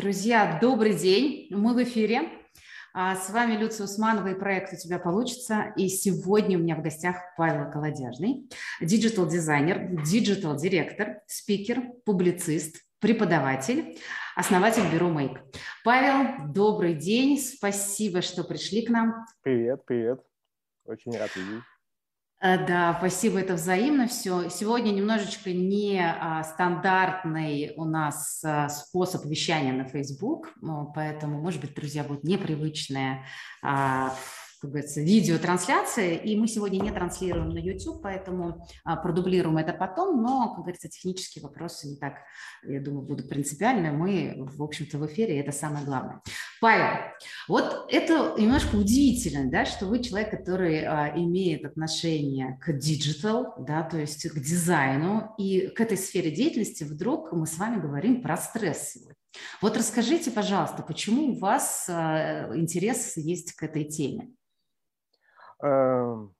Друзья, добрый день. Мы в эфире. А, с вами Люция Усманова и проект «У тебя получится». И сегодня у меня в гостях Павел Колодяжный, digital-дизайнер, digital-директор, спикер, публицист, преподаватель, основатель бюро Make. Павел, добрый день. Спасибо, что пришли к нам. Привет, привет. Очень рад видеть. Э, да, спасибо, это взаимно все. Сегодня немножечко не а, стандартный у нас а, способ вещания на Facebook, поэтому, может быть, друзья, будут непривычные а, как говорится, видеотрансляции, и мы сегодня не транслируем на YouTube, поэтому а, продублируем это потом, но, как говорится, технические вопросы не так, я думаю, будут принципиальны. Мы, в общем-то, в эфире, и это самое главное. Павел, вот это немножко удивительно, да, что вы человек, который а, имеет отношение к digital, да, то есть к дизайну, и к этой сфере деятельности вдруг мы с вами говорим про стресс сегодня. Вот расскажите, пожалуйста, почему у вас а, интерес есть к этой теме? Эм,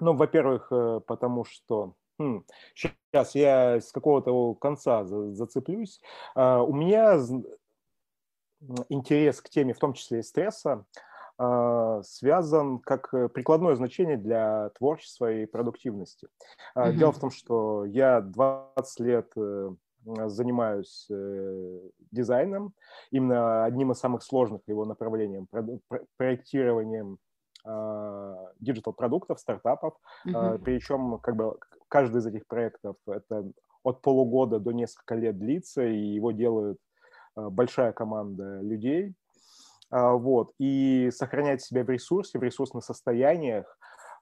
ну, во-первых, э, потому что хм, сейчас я с какого-то конца зацеплюсь. А, у меня интерес к теме, в том числе и стресса, а, связан как э, прикладное значение для творчества и продуктивности. Mm-hmm. Дело в том, что я 20 лет э, занимаюсь дизайном, именно одним из самых сложных его направлением, проектированием диджитал-продуктов, стартапов. Mm-hmm. Причем как бы каждый из этих проектов это от полугода до несколько лет длится, и его делают а, большая команда людей. А, вот. И сохранять себя в ресурсе, в ресурсных состояниях,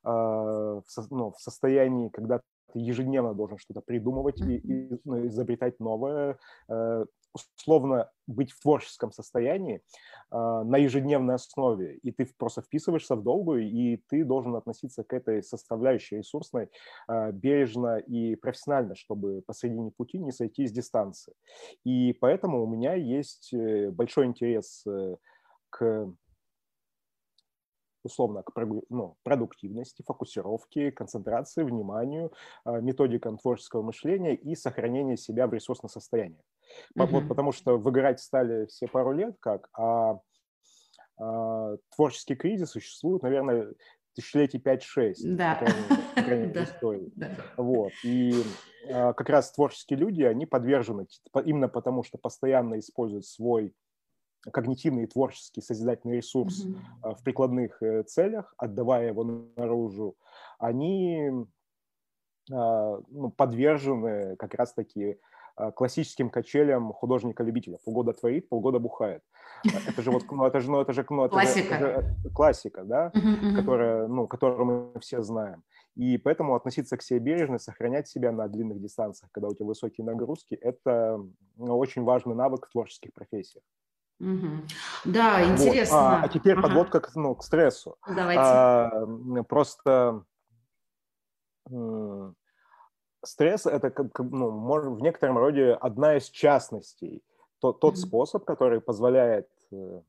в, ну, в состоянии, когда ты ежедневно должен что-то придумывать и, и ну, изобретать новое, э, условно быть в творческом состоянии э, на ежедневной основе, и ты просто вписываешься в долгую, и ты должен относиться к этой составляющей ресурсной э, бережно и профессионально, чтобы посредине пути не сойти с дистанции. И поэтому у меня есть э, большой интерес э, к условно к ну, продуктивности, фокусировке, концентрации, вниманию, а, методикам творческого мышления и сохранения себя в ресурсном состоянии. Mm-hmm. Вот, потому что выгорать стали все пару лет как, а, а творческий кризис существует, наверное, тысячелетий 5-6. Да. Истории. Вот. И а, как раз творческие люди, они подвержены, именно потому что постоянно используют свой когнитивный и творческий созидательный ресурс mm-hmm. в прикладных э, целях, отдавая его наружу, они а, ну, подвержены как раз-таки а, классическим качелям художника-любителя. Полгода творит, полгода бухает. Это же вот, ну, это же, ну, это же, ну, это классика, же, это же классика, да, uh-huh, которая, ну, которую мы все знаем. И поэтому относиться к себе бережно, сохранять себя на длинных дистанциях, когда у тебя высокие нагрузки, это ну, очень важный навык в творческих профессиях. Угу. Да, интересно. Вот. А, а теперь ага. подводка к, ну, к стрессу. Давайте. А, просто стресс это ну, может, в некотором роде одна из частностей. Тот, тот mm способ, который позволяет э,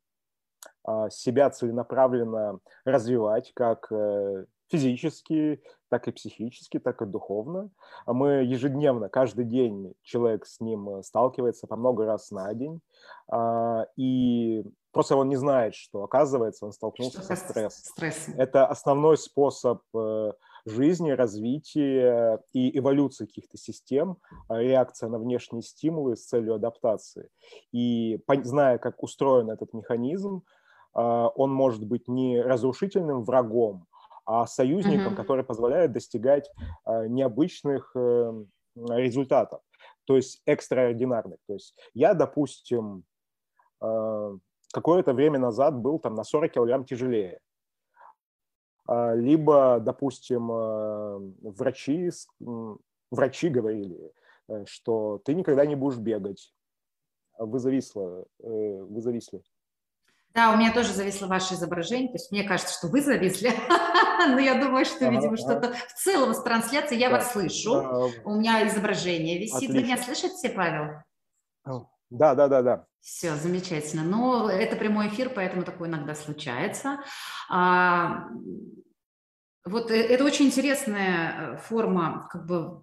а, себя целенаправленно развивать как э, физически, так и психически, так и духовно. А мы ежедневно, каждый день человек с ним э, сталкивается по много раз на день, а, и просто он не знает, что, оказывается, он столкнулся что со стрессом. стрессом. Это основной способ э, жизни, развития и эволюции каких-то систем, а, реакция на внешние стимулы с целью адаптации. И зная, как устроен этот механизм, он может быть не разрушительным врагом, а союзником, mm-hmm. который позволяет достигать э, необычных э, результатов, то есть экстраординарных. То есть я, допустим, э, какое-то время назад был там на 40 килограмм тяжелее. Э, либо, допустим, врачи, врачи говорили, э, что ты никогда не будешь бегать. Вы зависло, э, вы зависли. Да, у меня тоже зависло ваше изображение. То есть мне кажется, что вы зависли. Но я думаю, что, видимо, что-то в целом с трансляцией я вас слышу. У меня изображение висит. Вы меня слышите, Павел? Да, да, да, да. Все, замечательно. Но это прямой эфир, поэтому такое иногда случается. А, вот э, это очень интересная э, форма как бы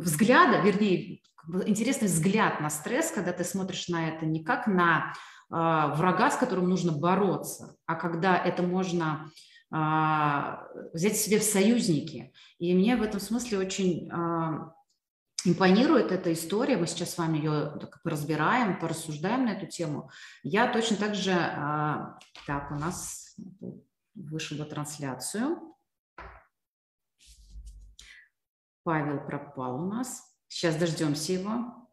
взгляда, вернее, интересный взгляд на стресс, когда ты смотришь на это не как на врага, с которым нужно бороться, а когда это можно а, взять себе в союзники. И мне в этом смысле очень а, импонирует эта история, мы сейчас с вами ее разбираем, порассуждаем на эту тему. Я точно так же, так, у нас вышла трансляцию. Павел пропал у нас. Сейчас дождемся его.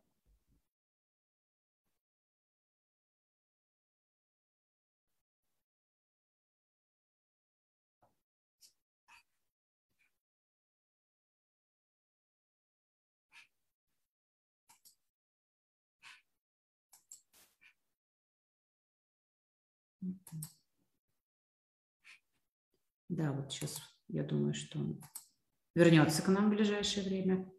Да, вот сейчас я думаю, что он вернется к нам в ближайшее время.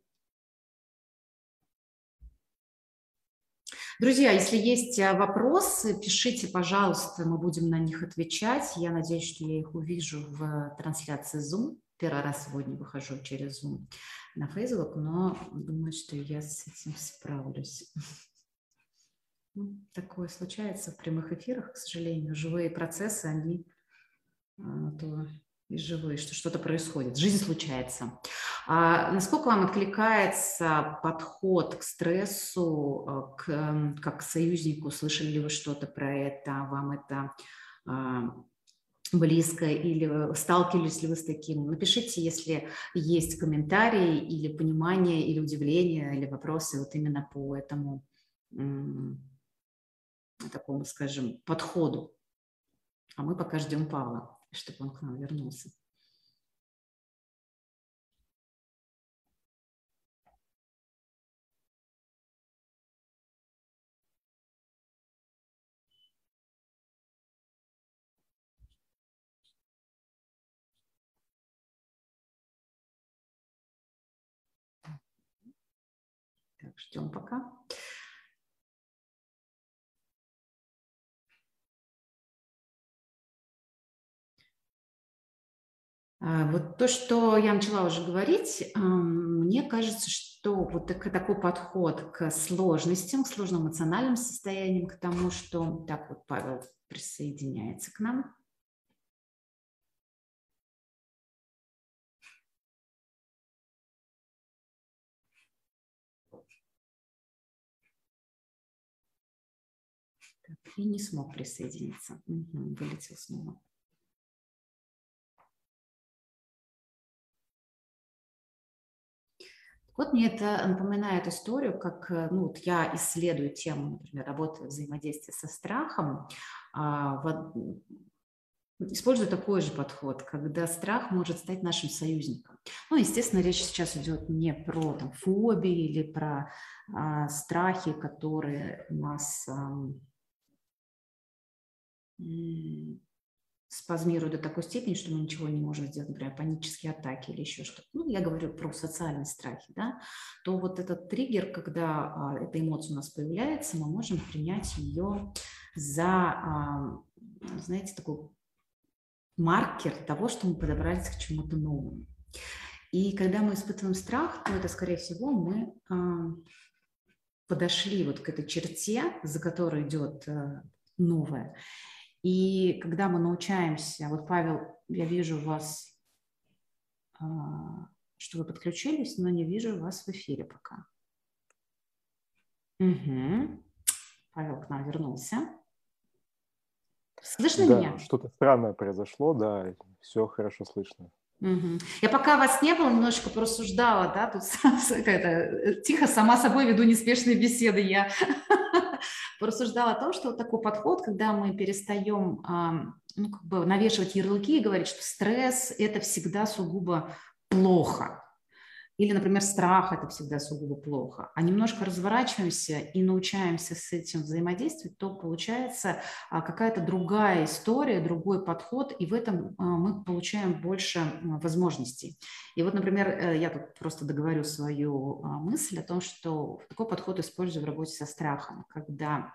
Друзья, если есть э, вопросы, пишите, пожалуйста, мы будем на них отвечать. Я надеюсь, что я их увижу в трансляции Zoom. Первый раз сегодня выхожу через Zoom на Facebook, но думаю, что я с этим справлюсь. Ну, такое случается в прямых эфирах, к сожалению. Живые процессы, они а, то и живые, что что-то происходит. Жизнь случается. А насколько вам откликается подход к стрессу, а, к, как к союзнику? Слышали ли вы что-то про это? Вам это а, близко или сталкивались ли вы с таким? Напишите, если есть комментарии или понимание, или удивление, или вопросы вот именно по этому такому, скажем, подходу. А мы пока ждем Павла, чтобы он к нам вернулся. Так, ждем пока. Вот то, что я начала уже говорить, мне кажется, что вот такой подход к сложностям, к сложным эмоциональным состояниям, к тому, что... Так вот Павел присоединяется к нам. и не смог присоединиться. Угу, вылетел снова. Вот мне это напоминает историю, как э, ну, вот я исследую тему, например, работы взаимодействия со страхом, а, в, использую такой же подход, когда страх может стать нашим союзником. Ну, естественно, речь сейчас идет не про там, фобии или про а, страхи, которые нас а, спазмирует до такой степени, что мы ничего не можем сделать, например, панические атаки или еще что-то. Ну, я говорю про социальные страхи, да, то вот этот триггер, когда а, эта эмоция у нас появляется, мы можем принять ее за, а, знаете, такой маркер того, что мы подобрались к чему-то новому. И когда мы испытываем страх, то это, скорее всего, мы а, подошли вот к этой черте, за которой идет а, новое. И когда мы научаемся, вот, Павел, я вижу вас, а, что вы подключились, но не вижу вас в эфире пока. Угу. Павел к нам вернулся. Слышно да, меня? Что-то странное произошло, да, все хорошо слышно. Угу. Я пока вас не было, немножечко порассуждала, да, тут тихо сама собой веду неспешные беседы я порассуждала о том, что вот такой подход, когда мы перестаем ну, как бы навешивать ярлыки и говорить, что стресс – это всегда сугубо плохо, или, например, страх – это всегда сугубо плохо, а немножко разворачиваемся и научаемся с этим взаимодействовать, то получается а, какая-то другая история, другой подход, и в этом а, мы получаем больше возможностей. И вот, например, э, я тут просто договорю свою а, мысль о том, что такой подход использую в работе со страхом, когда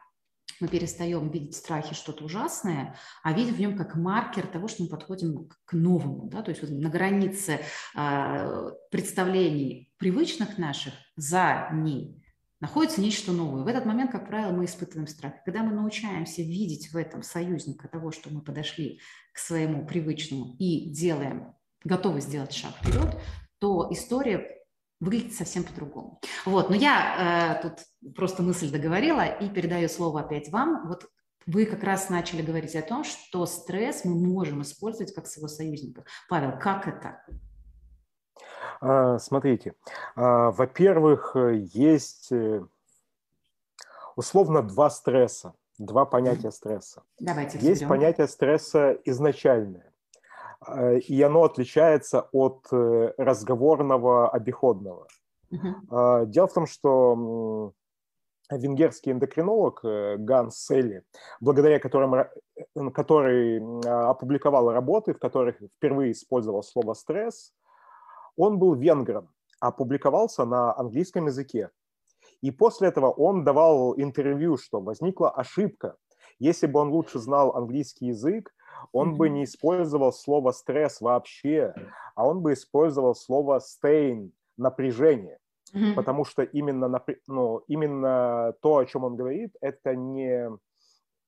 мы перестаем видеть в страхе что-то ужасное, а видим в нем как маркер того, что мы подходим к новому. Да? То есть вот на границе э, представлений привычных наших за ней находится нечто новое. В этот момент, как правило, мы испытываем страх. Когда мы научаемся видеть в этом союзника того, что мы подошли к своему привычному и делаем, готовы сделать шаг вперед, то история выглядит совсем по-другому. Вот, но я э, тут просто мысль договорила и передаю слово опять вам. Вот вы как раз начали говорить о том, что стресс мы можем использовать как своего союзника. Павел, как это? А, смотрите, а, во-первых, есть э, условно два стресса, два понятия стресса. Давайте Есть разберем. понятие стресса изначальное, и оно отличается от э, разговорного обиходного. Угу. Дело в том, что венгерский эндокринолог э, Ганс Селли, благодаря которым, который опубликовал работы, в которых впервые использовал слово «стресс», он был венгром, опубликовался на английском языке. И после этого он давал интервью, что возникла ошибка. Если бы он лучше знал английский язык, он бы не использовал слово стресс вообще, а он бы использовал слово stain, напряжение. Mm-hmm. Потому что именно, ну, именно то, о чем он говорит, это не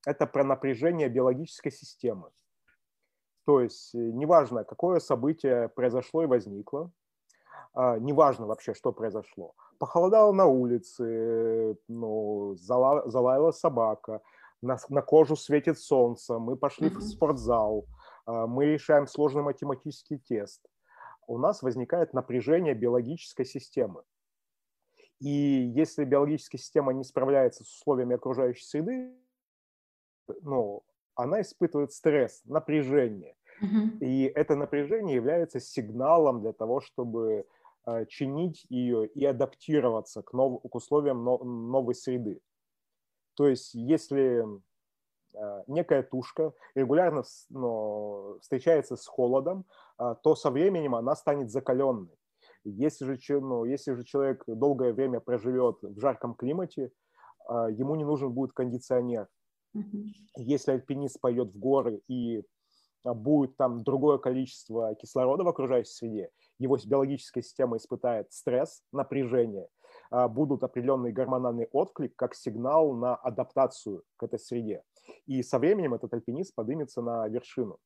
это про напряжение биологической системы. То есть э, неважно, какое событие произошло и возникло, а, неважно вообще, что произошло. Похолодало на улице, ну, зала, залаяла собака, на, на кожу светит солнце, мы пошли mm-hmm. в спортзал, а, мы решаем сложный математический тест. У нас возникает напряжение биологической системы. И если биологическая система не справляется с условиями окружающей среды, ну, она испытывает стресс, напряжение. И это напряжение является сигналом для того, чтобы э, чинить ее и адаптироваться к, нов, к условиям но, новой среды. То есть, если э, некая тушка регулярно но, встречается с холодом, э, то со временем она станет закаленной. Если же, ну, если же человек долгое время проживет в жарком климате, ему не нужен будет кондиционер. Если альпинист пойдет в горы и а, будет там другое количество кислорода в окружающей среде, его биологическая система испытает стресс, напряжение, а, будут определенный гормональный отклик как сигнал на адаптацию к этой среде. И со временем этот альпинист поднимется на вершину.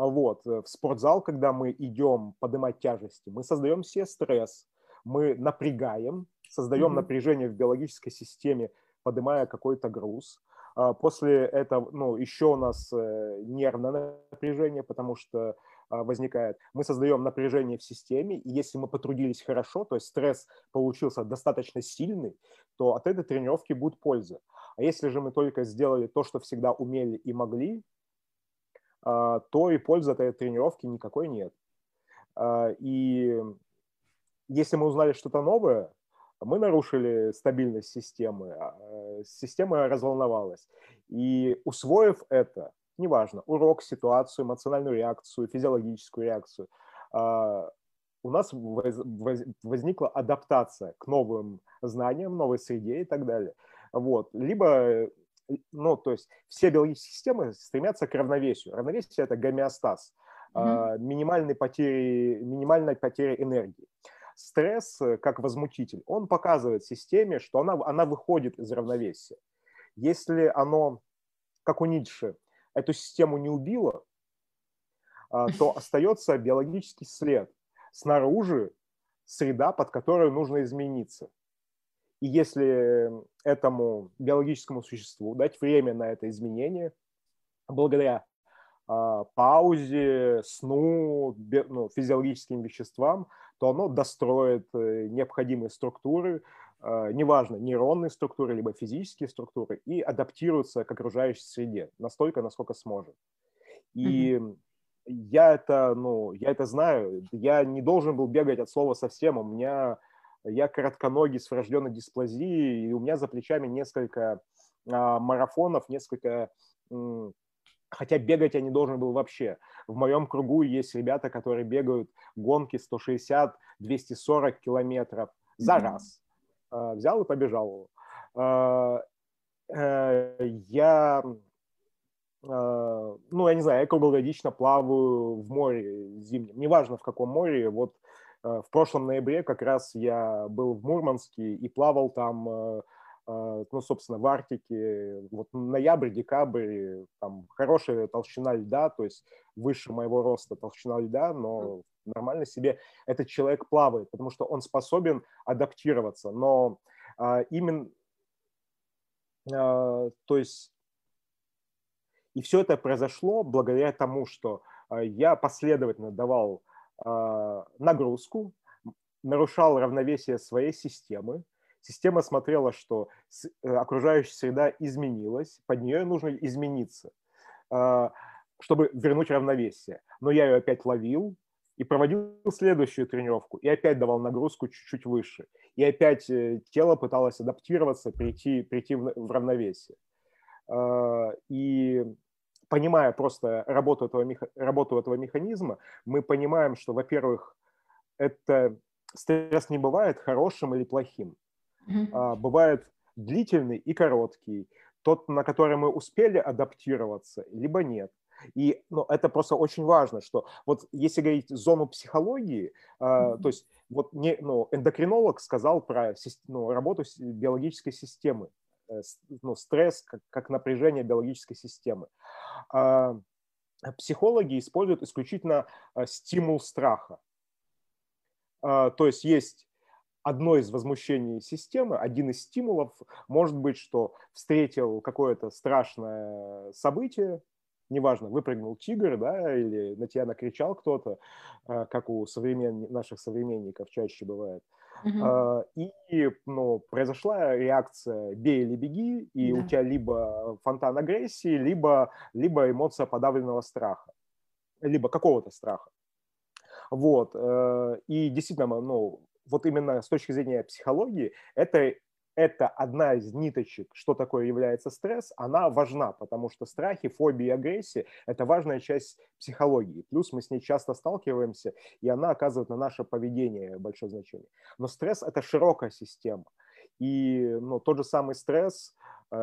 А вот. Э, в спортзал, когда мы идем поднимать тяжести, мы создаем себе стресс, мы напрягаем, создаем mm-hmm. напряжение в биологической системе, поднимая какой-то груз. А, после этого, ну, еще у нас э, нервное напряжение, потому что а, возникает. Мы создаем напряжение в системе, и если мы потрудились хорошо, то есть стресс получился достаточно сильный, то от этой тренировки будет польза. А если же мы только сделали то, что всегда умели и могли, а, то и пользы от этой тренировки никакой нет. И если мы узнали что-то новое, мы нарушили стабильность системы, а, э, система разволновалась. И усвоив это, неважно, урок, ситуацию, эмоциональную реакцию, физиологическую реакцию, а, у нас возникла адаптация к новым знаниям, новой среде и так далее. Вот. Либо, ну, то есть все биологические системы стремятся к равновесию. Равновесие – это гомеостаз, mm-hmm. минимальной потери, минимальной потери энергии стресс как возмутитель, он показывает системе, что она, она выходит из равновесия. Если оно, как у Ницше, эту систему не убило, а, то остается биологический след. Снаружи среда, под которой нужно измениться. И если этому биологическому существу дать время на это изменение, благодаря э, паузе, сну, би, ну, физиологическим веществам, то оно достроит э, необходимые структуры, неважно, нейронные структуры, либо физические структуры, и адаптируется к окружающей среде настолько, насколько сможет. И mm-hmm. я это, ну, я это знаю, я не должен был бегать от слова совсем, у меня, я коротконогий с врожденной дисплазией, и у меня за плечами несколько а, марафонов, несколько Хотя бегать я не должен был вообще. В моем кругу есть ребята, которые бегают гонки 160-240 километров за mm-hmm. раз. А, взял и побежал. А, э, я, ну, я не знаю, я круглогодично плаваю в море зимнем. Неважно, в каком море. Вот в прошлом ноябре как раз я был в Мурманске и плавал там ну, собственно, в Арктике, вот ноябрь, декабрь, там хорошая толщина льда, то есть выше моего роста толщина льда, но нормально себе этот человек плавает, потому что он способен адаптироваться, но а, именно, а, то есть, и все это произошло благодаря тому, что а, я последовательно давал а, нагрузку, нарушал равновесие своей системы, Система смотрела, что э, окружающая среда изменилась, под нее нужно измениться, а, чтобы вернуть равновесие. Но я ее опять ловил и проводил следующую тренировку, и опять давал нагрузку чуть-чуть выше. И опять э, тело пыталось адаптироваться, прийти, прийти в равновесие. И понимая просто работу этого, работу этого механизма, мы понимаем, что, во-первых, это стресс не бывает хорошим или плохим. Mm-hmm. Бывает длительный и короткий. Тот, на который мы успели адаптироваться, либо нет. И ну, это просто очень важно, что вот если говорить зону психологии, mm-hmm. то есть вот не, ну, эндокринолог сказал про ну, работу биологической системы, э, ну, стресс как, как напряжение биологической системы. А психологи используют исключительно стимул страха. То есть есть одно из возмущений системы, один из стимулов может быть, что встретил какое-то страшное событие, неважно, выпрыгнул тигр, да, или на тебя накричал кто-то, а, как у современ... наших современников чаще бывает. Uh-huh. И ну, произошла реакция «бей или беги», и да. у тебя либо фонтан агрессии, либо, либо эмоция подавленного страха, либо какого-то страха. Вот. Э, и действительно, ну, вот именно с точки зрения психологии, это, это одна из ниточек, что такое является стресс, она важна, потому что страхи, фобии и агрессия – это важная часть психологии. Плюс мы с ней часто сталкиваемся, и она оказывает на наше поведение большое значение. Но стресс – это широкая система. И ну, тот же самый стресс э,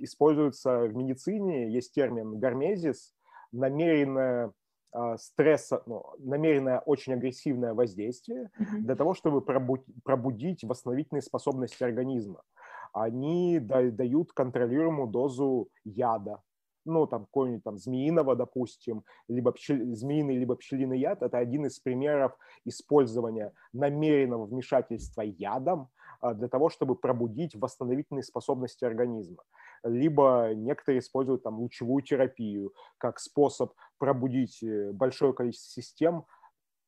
используется в медицине, есть термин гармезис, намеренное стресса, ну, намеренное очень агрессивное воздействие mm-hmm. для того, чтобы пробудить, пробудить восстановительные способности организма. Они дают контролируемую дозу яда, ну, там, какой-нибудь там змеиного, допустим, либо пчел, змеиный, либо пчелиный яд, это один из примеров использования намеренного вмешательства ядом а, для того, чтобы пробудить восстановительные способности организма. Либо некоторые используют там лучевую терапию как способ пробудить э, большое количество систем,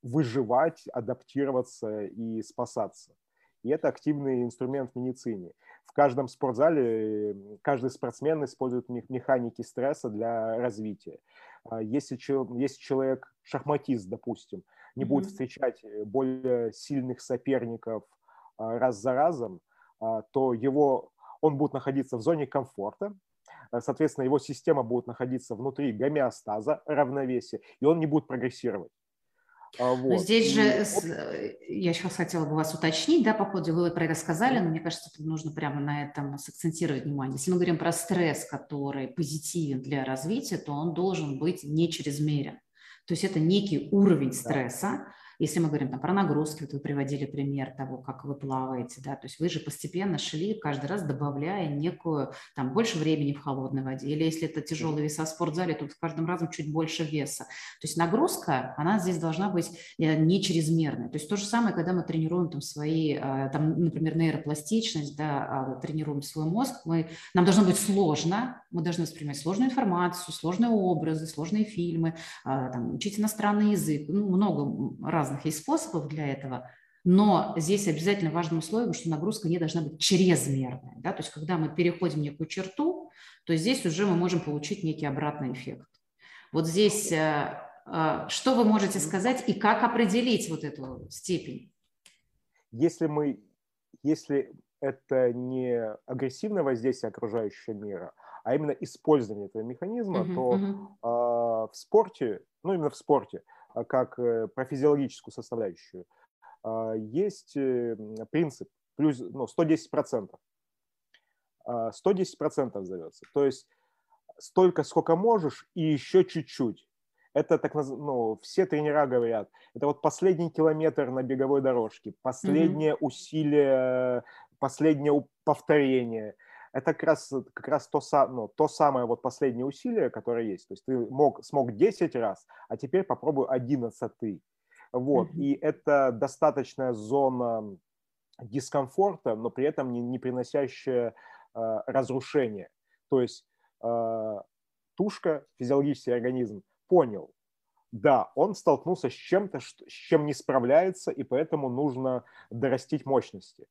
выживать, адаптироваться и спасаться. И это активный инструмент в медицине. В каждом спортзале э, каждый спортсмен использует механики стресса для развития. А если, если человек шахматист, допустим, не mm-hmm. будет встречать э, более сильных соперников а, раз за разом, а, то его, он будет находиться в зоне комфорта, а, соответственно, его система будет находиться внутри гомеостаза, равновесия, и он не будет прогрессировать. Вот. Но здесь же, и... я сейчас хотела бы вас уточнить, да, по ходу вы про это сказали, но мне кажется, тут нужно прямо на этом сакцентировать внимание. Если мы говорим про стресс, который позитивен для развития, то он должен быть не чрезмерен. То есть это некий уровень стресса, если мы говорим там, про нагрузки, вот вы приводили пример того, как вы плаваете, да, то есть вы же постепенно шли, каждый раз добавляя некую, там, больше времени в холодной воде, или если это тяжелые веса в спортзале, то с каждым разом чуть больше веса. То есть нагрузка, она здесь должна быть э, не чрезмерной. То есть то же самое, когда мы тренируем там свои, э, там, например, нейропластичность, да, а, тренируем свой мозг, мы, нам должно быть сложно, мы должны воспринимать сложную информацию, сложные образы, сложные фильмы, а, там, учить иностранный язык, ну, много разных есть способов для этого, но здесь обязательно важным условием, что нагрузка не должна быть чрезмерная. Да? То есть когда мы переходим некую черту, то здесь уже мы можем получить некий обратный эффект. Вот здесь э, э, что вы можете сказать и как определить вот эту степень? Если мы, если это не агрессивное воздействие окружающего мира, а именно использование этого механизма, uh-huh, то uh-huh. Э, в спорте, ну именно в спорте, а, как э, про физиологическую составляющую, а, есть э, принцип плюс ну, 110%. 110% зовется. То есть столько, сколько можешь, и еще чуть-чуть. это так ну, все тренера говорят, это вот последний километр на беговой дорожке, последнее mm-hmm. усилие, последнее повторение. Это как раз, как раз то, ну, то самое вот последнее усилие, которое есть. То есть ты мог, смог 10 раз, а теперь попробуй 11 ты. Вот. Mm-hmm. И это достаточная зона дискомфорта, но при этом не, не приносящая э, разрушения. То есть э, тушка, физиологический организм, понял, да, он столкнулся с чем-то, с чем не справляется, и поэтому нужно дорастить мощности.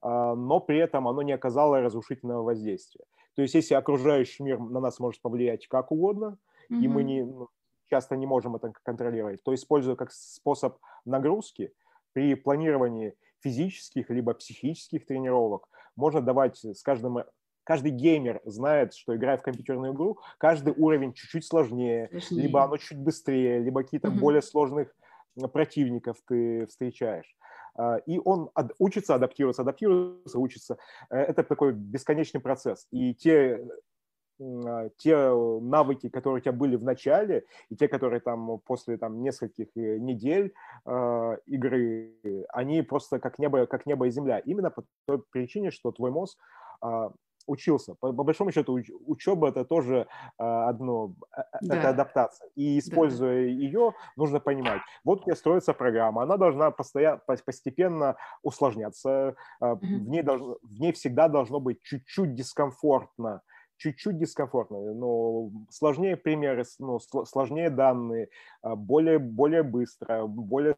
А, но при этом оно не оказало разрушительного воздействия. То есть если окружающий мир на нас может повлиять как угодно, mm-hmm. и мы не, ну, часто не можем это контролировать, то используя как способ нагрузки при планировании физических либо психических тренировок, можно давать с каждым каждый геймер знает, что играя в компьютерную игру, каждый уровень чуть-чуть сложнее, сложнее. либо оно чуть быстрее, либо какие-то mm-hmm. более сложных противников ты встречаешь. А, и он учится адаптироваться, адаптируется, учится. Э, это такой бесконечный процесс. И те а, те навыки, которые у тебя были в начале, и те, которые там после там, нескольких э, недель э, игры, они просто как небо, как небо и земля. Именно по той причине, что твой мозг учился. По, по большому счету уч, учеба это тоже э, одно, э, да. это адаптация. И используя да. ее, нужно понимать, вот у тебя строится программа, она должна постоянно, постепенно усложняться, mm-hmm. в, ней должно, в ней всегда должно быть чуть-чуть дискомфортно, чуть-чуть дискомфортно, но сложнее примеры, ну, сложнее данные, более, более быстро, более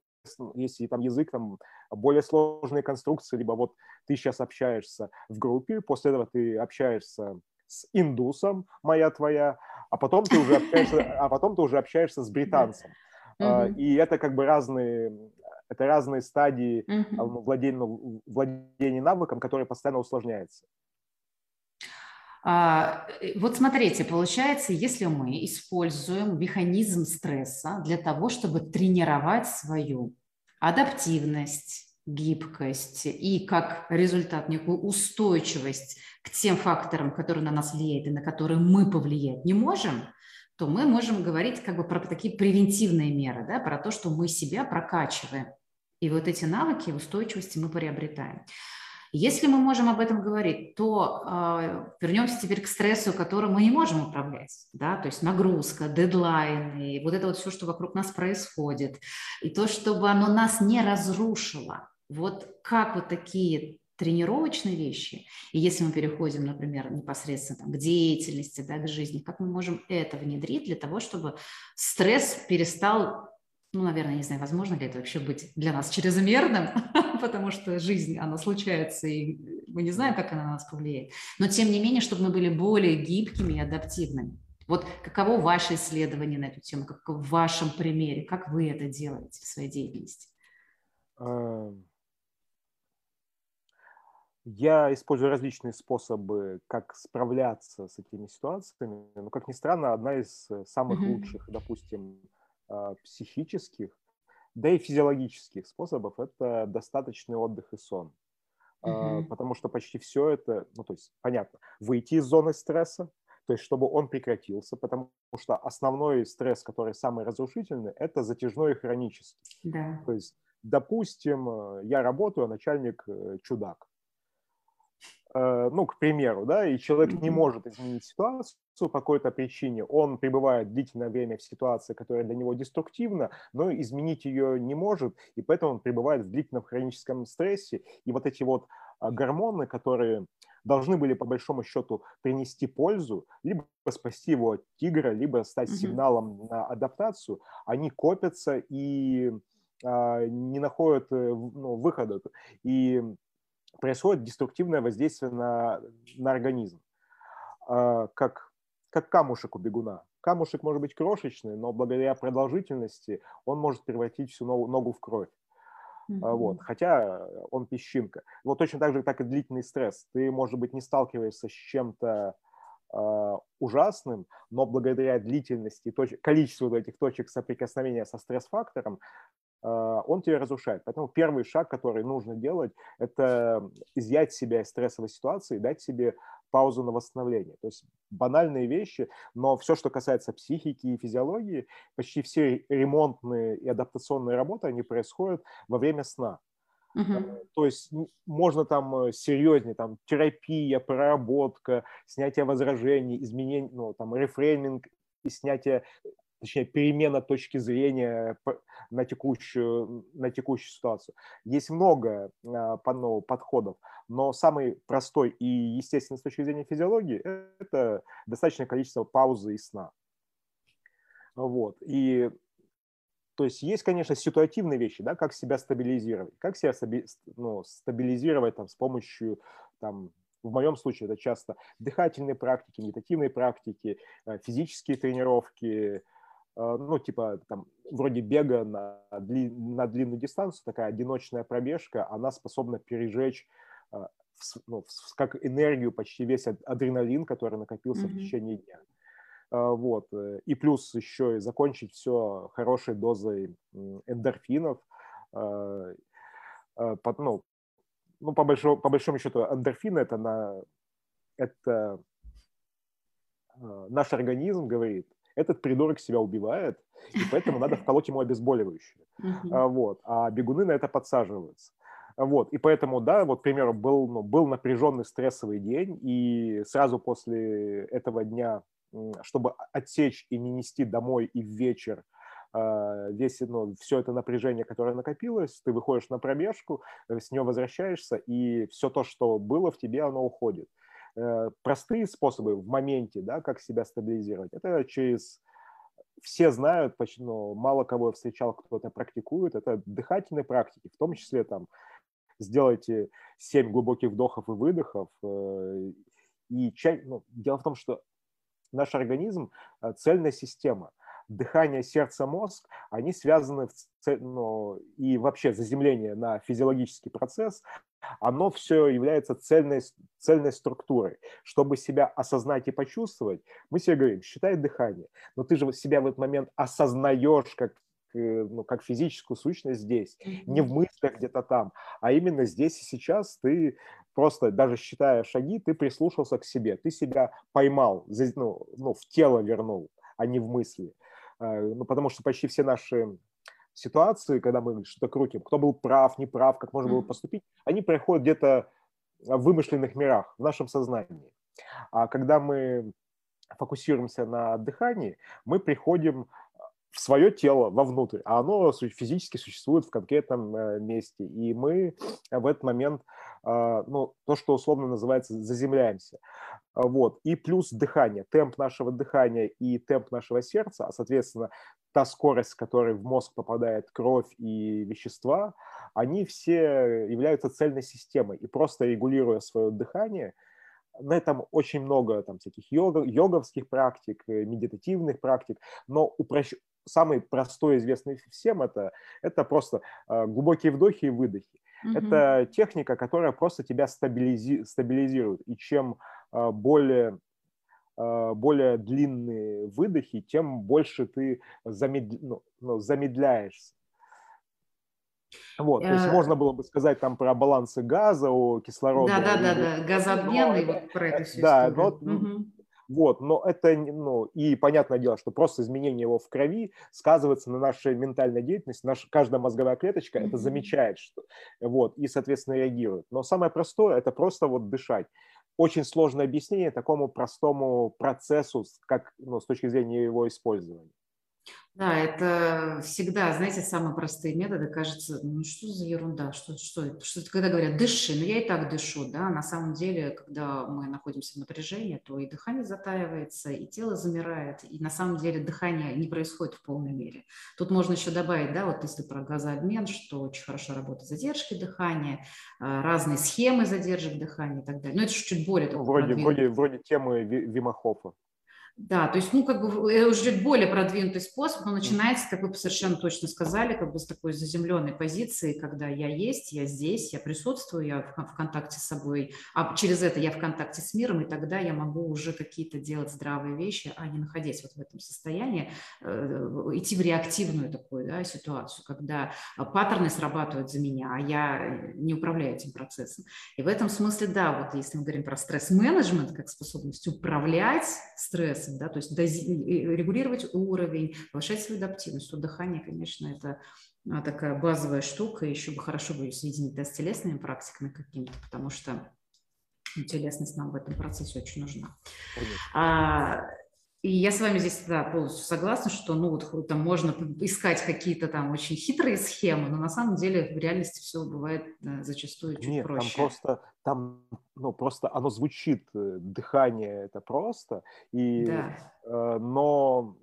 если там язык, там более сложные конструкции, либо вот ты сейчас общаешься в группе, после этого ты общаешься с индусом, моя твоя, а потом ты уже общаешься, а потом ты уже общаешься с британцем. Uh-huh. И это как бы разные, это разные стадии uh-huh. владения, владения навыком, которые постоянно усложняются. А, вот смотрите, получается, если мы используем механизм стресса для того, чтобы тренировать свою адаптивность, гибкость и как результат некую устойчивость к тем факторам, которые на нас влияют и на которые мы повлиять не можем, то мы можем говорить как бы про такие превентивные меры, да, про то, что мы себя прокачиваем. И вот эти навыки устойчивости мы приобретаем. Если мы можем об этом говорить, то э, вернемся теперь к стрессу, который мы не можем управлять, да, то есть нагрузка, дедлайны, вот это вот все, что вокруг нас происходит, и то, чтобы оно нас не разрушило. Вот как вот такие тренировочные вещи, и если мы переходим, например, непосредственно там, к деятельности, да, к жизни, как мы можем это внедрить для того, чтобы стресс перестал ну, наверное, не знаю, возможно ли это вообще быть для нас чрезмерным, потому что жизнь, она случается, и мы не знаем, как она на нас повлияет. Но, тем не менее, чтобы мы были более гибкими и адаптивными. Вот каково ваше исследование на эту тему, как в вашем примере, как вы это делаете в своей деятельности? Эм, я использую различные способы, как справляться с этими ситуациями. Но, как ни странно, одна из самых mm-hmm. лучших, допустим, психических, да и физиологических способов – это достаточный отдых и сон. Mm-hmm. Потому что почти все это, ну то есть, понятно, выйти из зоны стресса, то есть чтобы он прекратился, потому что основной стресс, который самый разрушительный, это затяжной и хронический. Да. То есть, допустим, э, я работаю, а начальник э, чудак. Э, ну, к примеру, да, и человек не может изменить ситуацию по какой-то причине, он пребывает длительное время в ситуации, которая для него деструктивна, но изменить ее не может, и поэтому он пребывает в длительном хроническом стрессе, и вот эти вот а, гормоны, которые должны были по большому счету принести пользу, либо спасти его от тигра, либо стать сигналом на адаптацию, они копятся и а, не находят э, ну, выхода. И происходит деструктивное воздействие на, на организм, а, как, как камушек у бегуна. Камушек может быть крошечный, но благодаря продолжительности он может превратить всю ногу, ногу в кровь. Mm-hmm. Вот. Хотя он песчинка. Вот точно так же, так и длительный стресс. Ты, может быть, не сталкиваешься с чем-то э, ужасным, но благодаря длительности, точ- количеству этих точек соприкосновения со стресс-фактором, а, он тебя разрушает. Поэтому первый шаг, который нужно делать, это изъять себя из стрессовой ситуации, дать себе паузу на восстановление. То есть банальные вещи, но все, что касается психики и физиологии, почти все ремонтные и адаптационные работы, они происходят во время сна. Uh-huh. То есть можно там э, серьезнее, там терапия, проработка, снятие возражений, изменение, ну, там рефрейминг и снятие точнее, перемена точки зрения на текущую, на текущую ситуацию. Есть много а, ну, подходов, но самый простой и естественный с точки зрения физиологии – это достаточное количество паузы и сна. Вот. И то есть есть, конечно, ситуативные вещи, да, как себя стабилизировать, как себя ну, стабилизировать там, с помощью там, в моем случае это часто дыхательные практики, медитативные практики, э, физические тренировки, ну, типа, там, вроде бега на, дли, на длинную дистанцию, такая одиночная пробежка, она способна пережечь э, ну, как энергию почти весь адреналин, который накопился mm-hmm. в течение дня. Э, вот. И плюс еще и закончить все хорошей дозой эндорфинов. Ну, ну по, большому, по большому счету, эндорфины это, на, это наш организм говорит, этот придурок себя убивает, и поэтому надо вколоть ему обезболивающее. Uh-huh. Вот. А бегуны на это подсаживаются. Вот, и поэтому, да, вот, к примеру, был, ну, был напряженный стрессовый день, и сразу после этого дня, чтобы отсечь и не нести домой и в вечер а, весь, ну, все это напряжение, которое накопилось, ты выходишь на пробежку, э, с нее возвращаешься, и все то, что было в тебе, оно уходит. Э, простые способы в моменте, да, как себя стабилизировать, это через все знают, почти, ну, мало кого я встречал, кто это практикует, это дыхательные практики, в том числе там сделайте 7 глубоких вдохов и выдохов. Э, и чай, ну, дело в том, что наш организм э, цельная система дыхание, сердце, мозг, они связаны в, ну, и вообще заземление на физиологический процесс, оно все является цельной, цельной структурой. Чтобы себя осознать и почувствовать, мы себе говорим, считай дыхание, но ты же себя в этот момент осознаешь как э, ну, как физическую сущность здесь, не в мыслях где-то там, а именно здесь и сейчас ты просто, даже считая шаги, ты прислушался к себе, ты себя поймал, ну, ну в тело вернул, а не в мысли. Э, ну, потому что почти все наши ситуации, когда мы что-то крутим, кто был прав, не прав, как можно было поступить, они происходят где-то в вымышленных мирах, в нашем сознании. А когда мы фокусируемся на дыхании, мы приходим свое тело, вовнутрь, а оно физически существует в конкретном э, месте. И мы в этот момент, э, ну, то, что условно называется, заземляемся. Вот. И плюс дыхание, темп нашего дыхания и темп нашего сердца, а, соответственно, та скорость, с которой в мозг попадает кровь и вещества, они все являются цельной системой. И просто регулируя свое дыхание, на этом очень много там, всяких йога, йоговских практик, э, медитативных практик, но упрощ... самый простой, известный всем это, это просто э, глубокие вдохи и выдохи. Mm-hmm. Это техника, которая просто тебя стабилизи... стабилизирует. И чем э, более более длинные выдохи, тем больше ты замед... ну, ну, замедляешься. Вот, то есть э, можно было бы сказать там про балансы газа, о кислорода. Да, да, да, да, газообмен и вот про это все. Да, но, угу. вот, но это, ну, и понятное дело, что просто изменение его в крови сказывается на нашей ментальной деятельности, наша, каждая мозговая клеточка это замечает, что, вот, и, соответственно, реагирует. Но самое простое – это просто вот дышать очень сложное объяснение такому простому процессу, как ну, с точки зрения его использования. Да, это всегда, знаете, самые простые методы, кажется, ну что за ерунда, что, что это, что это, когда говорят дыши, ну я и так дышу, да, на самом деле, когда мы находимся в напряжении, то и дыхание затаивается, и тело замирает, и на самом деле дыхание не происходит в полной мере. Тут можно еще добавить, да, вот если про газообмен, что очень хорошо работает задержки дыхания, а, разные схемы задержек дыхания и так далее, но это чуть более ну, вроде, вроде, вроде темы Вимахофа. Да, то есть, ну, как бы это уже более продвинутый способ, но начинается, как вы совершенно точно сказали, как бы с такой заземленной позиции, когда я есть, я здесь, я присутствую, я в, в контакте с собой, а через это я в контакте с миром, и тогда я могу уже какие-то делать здравые вещи, а не находясь вот в этом состоянии, э, идти в реактивную такую да, ситуацию, когда паттерны срабатывают за меня, а я не управляю этим процессом. И в этом смысле, да, вот если мы говорим про стресс-менеджмент как способность управлять стрессом, стрессом, да, то есть регулировать уровень, повышать свою адаптивность. То дыхание, конечно, это а, такая базовая штука, еще бы хорошо бы соединить да, с телесными практиками какими-то, потому что телесность нам в этом процессе очень нужна. А, и я с вами здесь да, полностью согласна, что ну вот там можно искать какие-то там очень хитрые схемы, но на самом деле в реальности все бывает да, зачастую чуть Нет, проще. там просто там ну просто оно звучит э, дыхание это просто и да. э, но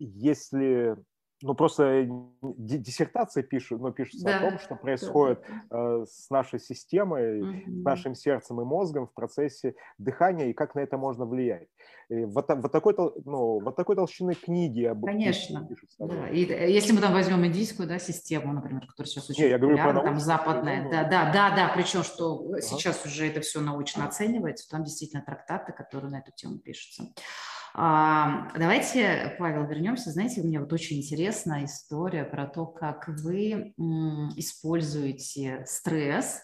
если ну, просто диссертация пишет, ну, пишется да. о том, что происходит да. э, с нашей системой, угу. с нашим сердцем и мозгом в процессе дыхания и как на это можно влиять. И вот, вот, такой, ну, вот такой толщины книги об Конечно. Пишется, да. И, э, если мы там возьмем индийскую да, систему, например, которая сейчас очень Не, я говорю про там западная, да, да, да, да, причем что ага. сейчас уже это все научно оценивается, там действительно трактаты, которые на эту тему пишутся. Давайте, Павел, вернемся. Знаете, мне вот очень интересна история про то, как вы используете стресс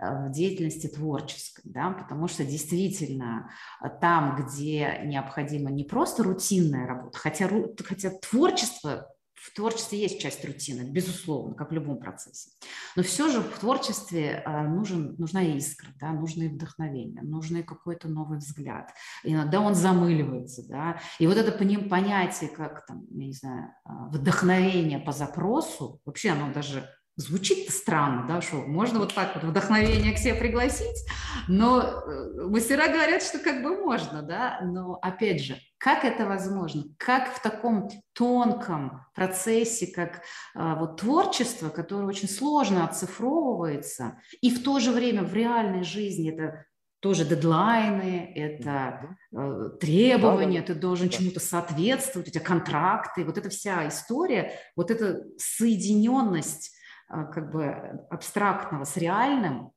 э, в деятельности творческой, да, потому что действительно э, там, где необходима не просто рутинная работа, хотя, хотя творчество в творчестве есть часть рутины, безусловно, как в любом процессе. Но все же в творчестве а, нужен, нужна искра, да, нужно и вдохновение, нужно и какой-то новый взгляд. Иногда он замыливается. Да, и вот это понятие, как там, я не знаю, а, вдохновение по запросу, вообще оно даже Звучит странно, да, что можно вот так вот вдохновение к себе пригласить, но э, мастера говорят, что как бы можно, да, но опять же, как это возможно? Как в таком тонком процессе, как а, вот творчество, которое очень сложно оцифровывается, и в то же время в реальной жизни это тоже дедлайны, это э, требования, ты должен чему-то соответствовать, эти контракты, вот эта вся история, вот эта соединенность как бы абстрактного с реальным,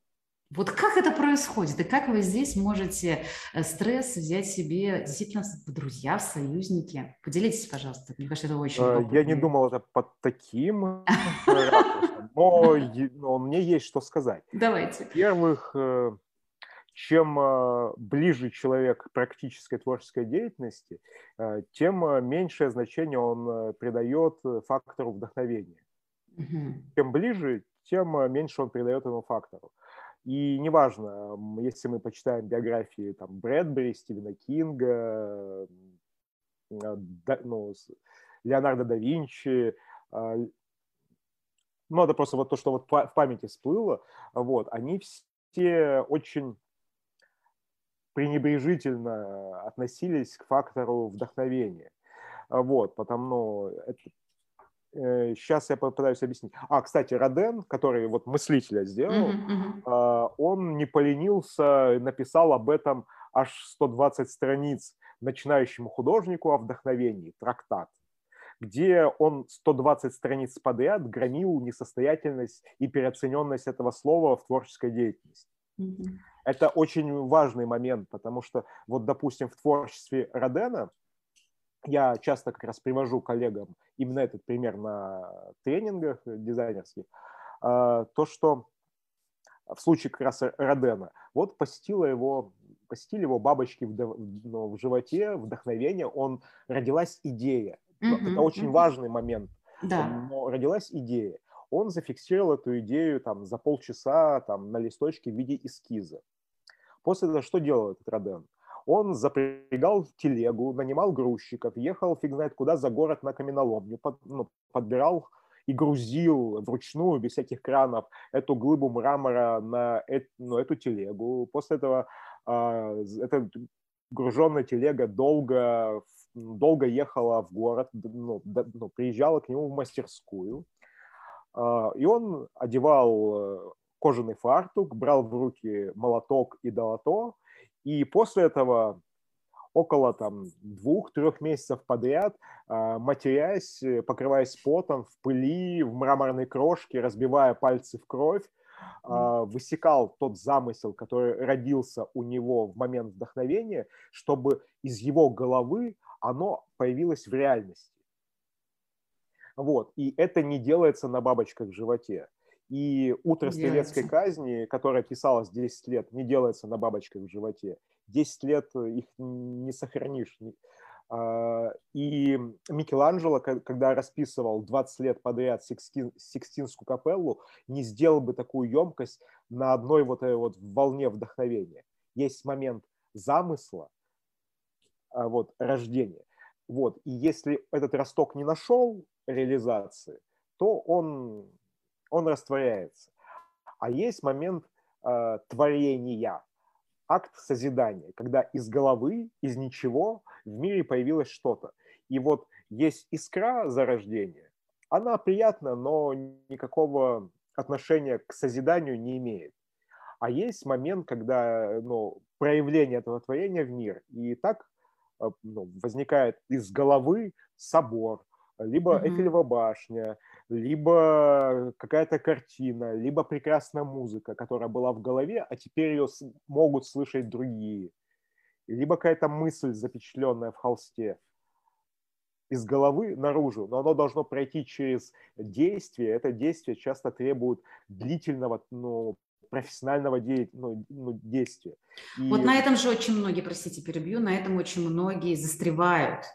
вот как это происходит, и как вы здесь можете э, стресс взять себе действительно в друзья, в союзники? Поделитесь, пожалуйста, мне кажется, это очень э, Я не думал это под таким э, но, но мне есть что сказать. Давайте. Во-первых, чем ближе человек к практической творческой деятельности, тем меньшее значение он придает фактору вдохновения. Угу. Чем ближе, тем э, меньше он придает этому фактору. И неважно, если мы почитаем биографии там, Брэдбери, Стивена Кинга, э, ну, Леонардо да Винчи, а, ну, это просто вот то, что вот в памяти всплыло, вот, они все очень пренебрежительно относились к фактору вдохновения. Вот, потому, ну, это Сейчас э, я попытаюсь объяснить. А, кстати, Роден, который вот мыслителя сделал, uh-huh, uh-huh. он не поленился, написал об этом аж 120 страниц начинающему художнику о вдохновении, трактат, где он 120 страниц подряд громил несостоятельность и переоцененность этого слова в творческой деятельности. Uh-huh. Это очень важный момент, потому что вот, допустим, в творчестве Родена – я часто как раз привожу коллегам именно этот пример на тренингах дизайнерских, а, то, что в случае как раз Родена, вот посетила его, посетили его бабочки в, ну, в животе, вдохновение, он, родилась идея. Mm-hmm. Это очень mm-hmm. важный момент. Да. Но родилась идея. Он зафиксировал эту идею там, за полчаса там, на листочке в виде эскиза. После этого что делал этот Роден? Он запрягал телегу, нанимал грузчиков, ехал фиг знает куда за город на каменоломню, под, ну, подбирал и грузил вручную, без всяких кранов, эту глыбу мрамора на эту, ну, эту телегу. После этого э, эта груженная телега долго, долго ехала в город, ну, до, ну, приезжала к нему в мастерскую. Э, и он одевал э, кожаный фартук, брал в руки молоток и долото, и после этого около там двух-трех месяцев подряд, а, матерясь, покрываясь потом, в пыли, в мраморной крошке, разбивая пальцы в кровь, а, высекал тот замысел, который родился у него в момент вдохновения, чтобы из его головы оно появилось в реальности. Вот. И это не делается на бабочках в животе. И «Утро стрелецкой казни», которая писалась 10 лет, не делается на бабочках в животе. 10 лет их не сохранишь. А, и Микеланджело, когда расписывал 20 лет подряд Сикстинскую капеллу, не сделал бы такую емкость на одной вот этой вот волне вдохновения. Есть момент замысла, а, вот, рождения. Вот. И если этот росток не нашел реализации, то он он растворяется. А есть момент э, творения, акт созидания, когда из головы, из ничего в мире появилось что-то. И вот есть искра зарождения, она приятна, но никакого отношения к созиданию не имеет. А есть момент, когда ну, проявление этого творения в мир, и так э, ну, возникает из головы собор, либо mm-hmm. Эйфелева башня, либо какая-то картина, либо прекрасная музыка, которая была в голове, а теперь ее могут слышать другие, либо какая-то мысль, запечатленная в холсте из головы наружу, но оно должно пройти через действие. Это действие часто требует длительного, ну, профессионального де, ну, ну, действия. И... Вот на этом же очень многие, простите, перебью, на этом очень многие застревают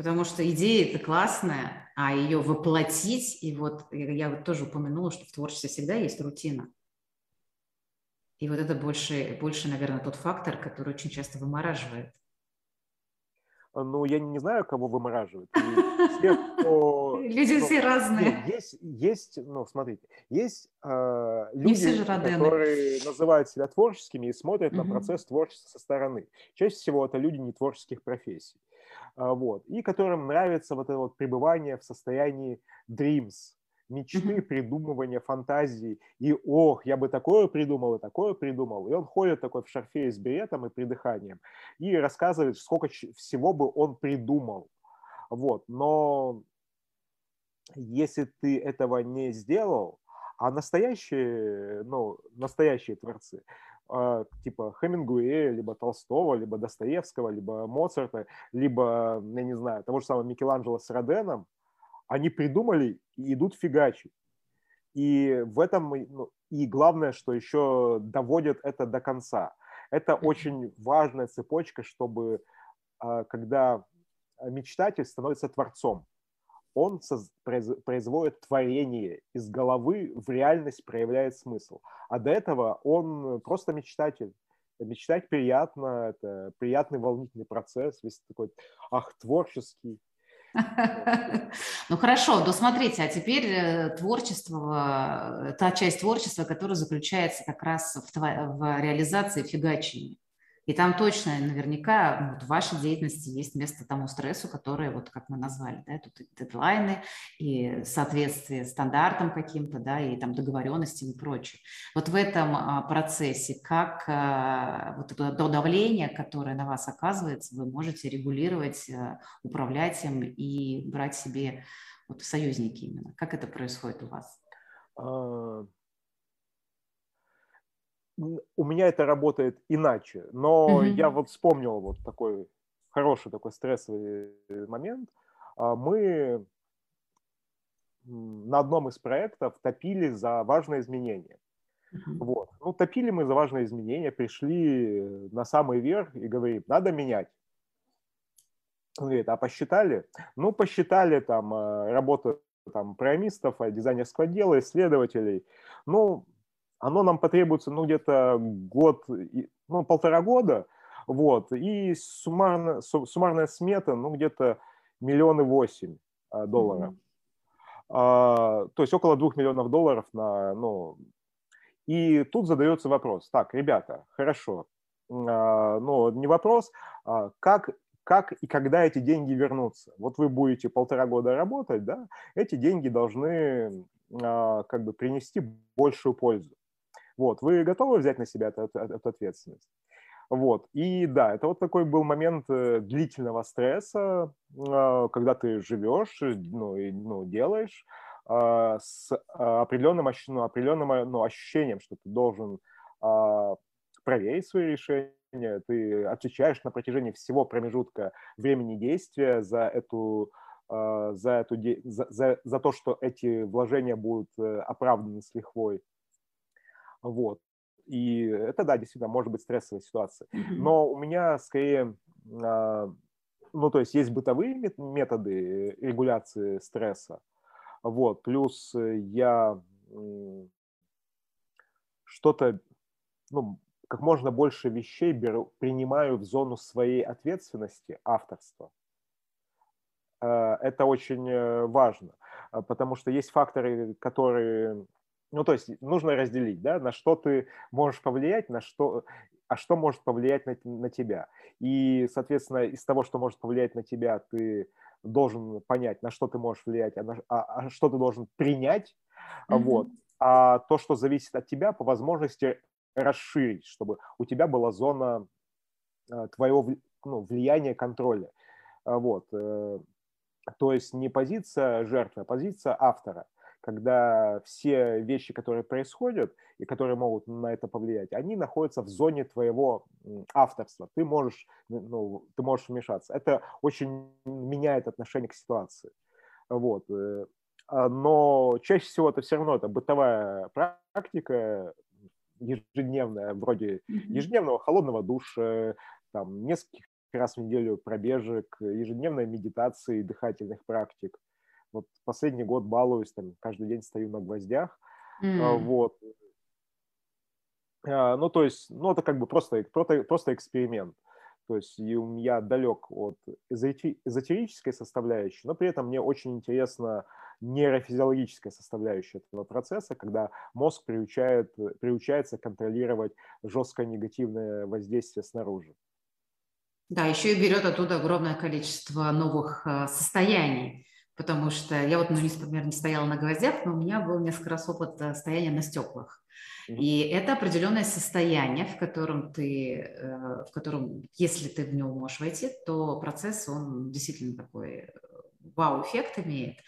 потому что идея это классная, а ее воплотить, и вот я вот тоже упомянула, что в творчестве всегда есть рутина. И вот это больше, больше, наверное, тот фактор, который очень часто вымораживает. Ну, я не знаю, кого вымораживает. Все, кто, люди ну, все разные. Есть, есть, ну, смотрите, есть э, люди, которые называют себя творческими и смотрят угу. на процесс творчества со стороны. Чаще всего это люди не творческих профессий. А, вот, и которым нравится вот это вот пребывание в состоянии dreams, мечты, придумывания, фантазии, и ох, я бы такое придумал и такое придумал. И он ходит такой в шарфе с беретом и придыханием и рассказывает, сколько всего бы он придумал. Вот, но если ты этого не сделал, а настоящие, ну, настоящие творцы, типа Хемингуэя, либо Толстого, либо Достоевского, либо Моцарта, либо, я не знаю, того же самого Микеланджело с Роденом, они придумали и идут фигачить. И в этом, ну, и главное, что еще доводят это до конца. Это очень важная цепочка, чтобы а, когда мечтатель становится творцом, он производит творение из головы, в реальность проявляет смысл. А до этого он просто мечтатель. Мечтать приятно, это приятный волнительный процесс, весь такой, ах, творческий. Ну хорошо, ну смотрите, а теперь э, творчество, та часть творчества, которая заключается как раз в реализации фигачения. И там точно, наверняка, вот в вашей деятельности есть место тому стрессу, которое, вот как мы назвали, да, тут дедлайны и соответствие стандартам каким-то, да, и там договоренностям и прочее. Вот в этом а, процессе, как а, вот это давление, которое на вас оказывается, вы можете регулировать, а, управлять им и брать себе вот союзники именно. Как это происходит у вас? У меня это работает иначе, но mm-hmm. я вот вспомнил вот такой хороший такой стрессовый момент. А, мы на одном из проектов топили за важное изменение. Mm-hmm. Вот. Ну, топили мы за важное изменение, пришли на самый верх и говорим, надо менять. Он говорит, а посчитали? Ну, посчитали там э, работу там, программистов, дизайнерского отдела, исследователей. Ну, оно нам потребуется, ну, где-то год, ну, полтора года, вот, и суммарно, суммарная смета, ну, где-то миллионы восемь а, долларов. Mm-hmm. А, то есть около двух миллионов долларов на, ну, и тут задается вопрос, так, ребята, хорошо, а, ну, не вопрос, а как как и когда эти деньги вернутся. Вот вы будете полтора года работать, да, эти деньги должны а, как бы принести большую пользу. Вот, вы готовы взять на себя эту, эту ответственность? Вот. И да, это вот такой был момент э, длительного стресса, а, когда ты живешь, э, ну, и, ну делаешь а, с определенным, ну, определенным ну, ощущением, что ты должен проверить свои решения, ты отвечаешь на протяжении всего промежутка времени действия за эту за, эту, за, за, за то, что эти вложения будут э, оправданы с лихвой. Вот. И это, да, действительно, может быть стрессовая ситуация. Но у меня скорее, а, ну, то есть есть бытовые методы регуляции стресса, вот, плюс я что-то, ну, как можно больше вещей беру, принимаю в зону своей ответственности авторства. А, это очень э, важно, потому что есть факторы, которые ну, то есть нужно разделить, да, на что ты можешь повлиять, на что, а что может повлиять на, на тебя. И, соответственно, из того, что может повлиять на тебя, ты должен понять, на что ты можешь влиять, а, на, а, а что ты должен принять, mm-hmm. вот. А то, что зависит от тебя, по возможности расширить, чтобы у тебя была зона э, твоего ну, влияния, контроля. Вот. Э, то есть не позиция жертвы, а позиция автора – когда все вещи, которые происходят и которые могут на это повлиять, они находятся в зоне твоего авторства. Ты можешь, ну, ты можешь вмешаться. Это очень меняет отношение к ситуации. Вот. Э, а, но чаще всего это все равно это бытовая практика ежедневная, вроде ежедневного холодного душа, там, нескольких раз в неделю пробежек, ежедневной медитации, дыхательных практик – вот последний год балуюсь, там, каждый день стою на гвоздях. Mm. Вот. А, ну, то есть, ну, это как бы просто, просто, просто эксперимент. То есть я далек от эзотерической составляющей, но при этом мне очень интересна нейрофизиологическая составляющая этого процесса, когда мозг приучает, приучается контролировать жесткое негативное воздействие снаружи. Да, еще и берет оттуда огромное количество новых а, состояний потому что я вот, ну, например, не стояла на гвоздях, но у меня был несколько раз опыт э, стояния на стеклах. И это определенное состояние, в котором ты, э, в котором, если ты в него можешь войти, то процесс, он действительно такой э, вау-эффект имеет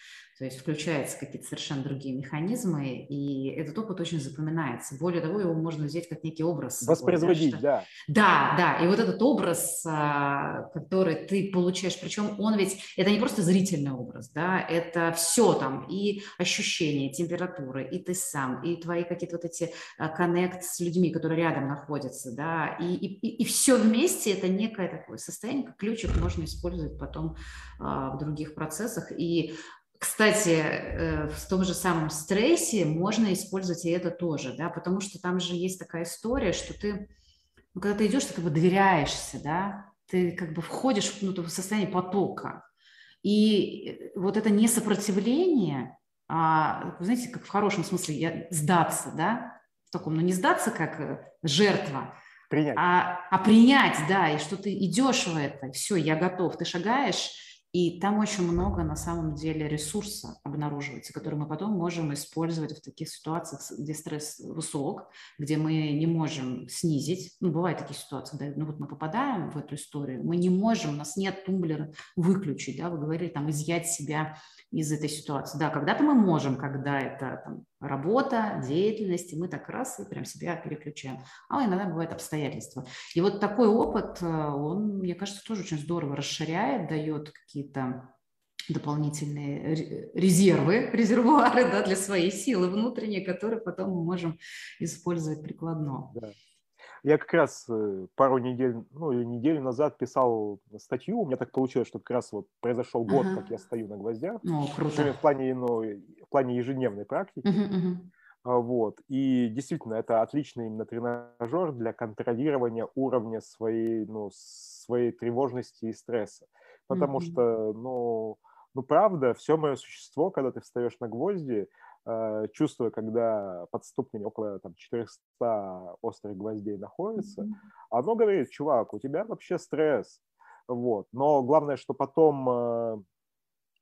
то есть включаются какие-то совершенно другие механизмы, и этот опыт очень запоминается. Более того, его можно взять как некий образ. Воспроизводить, да. Да, да, и вот этот образ, а, который ты получаешь, причем он ведь, это не просто зрительный образ, да, это все там, и ощущения, температуры, и ты сам, и твои какие-то вот эти а, коннект с людьми, которые рядом находятся, да, и, и, и все вместе это некое такое состояние, как ключик можно использовать потом а, в других процессах, и кстати, э, в том же самом стрессе можно использовать и это тоже, да, потому что там же есть такая история, что ты, ну, когда ты идешь, ты как бы доверяешься, да, ты как бы входишь ну, в состояние потока. И вот это не сопротивление, а, знаете, как в хорошем смысле я, сдаться, да, в таком, ну не сдаться как э, жертва, принять. А, а принять, да, и что ты идешь в это, все, я готов, ты шагаешь, и там очень много на самом деле ресурса обнаруживается, который мы потом можем использовать в таких ситуациях, где стресс высок, где мы не можем снизить. Ну, бывают такие ситуации, да, ну вот мы попадаем в эту историю, мы не можем, у нас нет тумблера выключить, да, вы говорили, там, изъять себя из этой ситуации. Да, когда-то мы можем, когда это там, работа, деятельность, и мы так раз и прям себя переключаем. А иногда бывают обстоятельства. И вот такой опыт, э, он, мне кажется, тоже очень здорово расширяет, дает какие-то дополнительные резервы, резервуары да, для своей силы внутренней, которые потом мы можем использовать прикладно. Да. Я как раз э, пару недель, ну или неделю назад писал статью, у меня так получилось, что как раз вот произошел год, ага. как я стою на гвоздях. О, круто. В плане, ну, в плане ежедневной практики. Угу, угу. Вот. И действительно, это отличный именно тренажер для контролирования уровня своей, ну, своей тревожности и стресса. Потому mm что, ну, ну, правда, все мое существо, когда ты встаешь на гвозди, Э, чувствуя, когда под ступнями около там, 400 острых гвоздей находится, mm-hmm. оно говорит, чувак, у тебя вообще стресс. Вот. Но главное, что потом э,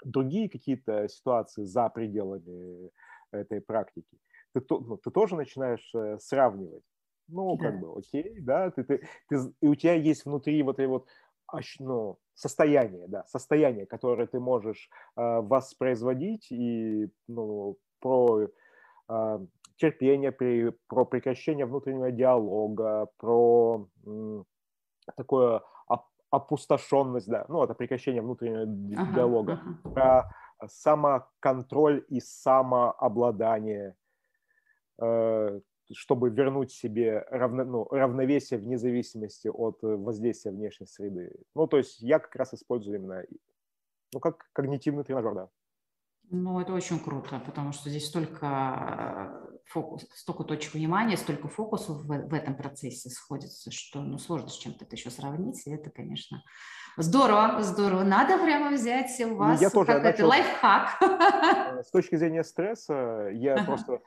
другие какие-то ситуации за пределами этой практики, ты, ну, ты тоже начинаешь э, сравнивать. Ну, да. как бы, окей, да, ты, ты, ты, и у тебя есть внутри вот этой вот ну, состояние, да, состояние, которое ты можешь э, воспроизводить и ну, про э, терпение, при, про прекращение внутреннего диалога, про м, такое оп опустошенность, да, ну, это прекращение внутреннего ага, диалога, ага. про самоконтроль и самообладание, э, чтобы вернуть себе равно, ну, равновесие вне зависимости от э, воздействия внешней среды. Ну, то есть я как раз использую именно, ну, как когнитивный тренажер, да. Ну, это очень круто, потому что здесь столько э, фокус, столько точек внимания, столько фокусов в, в этом процессе сходится, что ну, сложно с чем-то это еще сравнить, и это, конечно, здорово, здорово. Надо прямо взять у ну, вас я тоже как начал, это лайфхак. Э, с точки зрения стресса, я ага. просто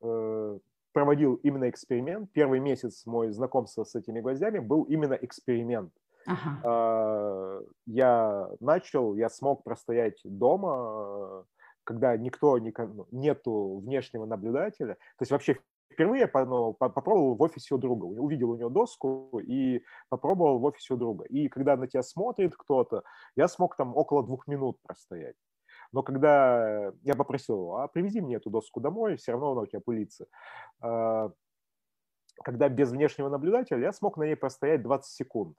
э, проводил именно эксперимент. Первый месяц мой знакомство с этими гвоздями был именно эксперимент. Ага. А, я начал, я смог простоять дома, когда никто, ну, нету внешнего наблюдателя. То есть вообще впервые ну, попробовал в офисе у друга. Увидел у него доску и попробовал в офисе у друга. И когда на тебя смотрит кто-то, я смог там около двух минут простоять. Но когда я попросил его, а привези мне эту доску домой, все равно она у тебя пылится. А, когда без внешнего наблюдателя, я смог на ней простоять 20 секунд.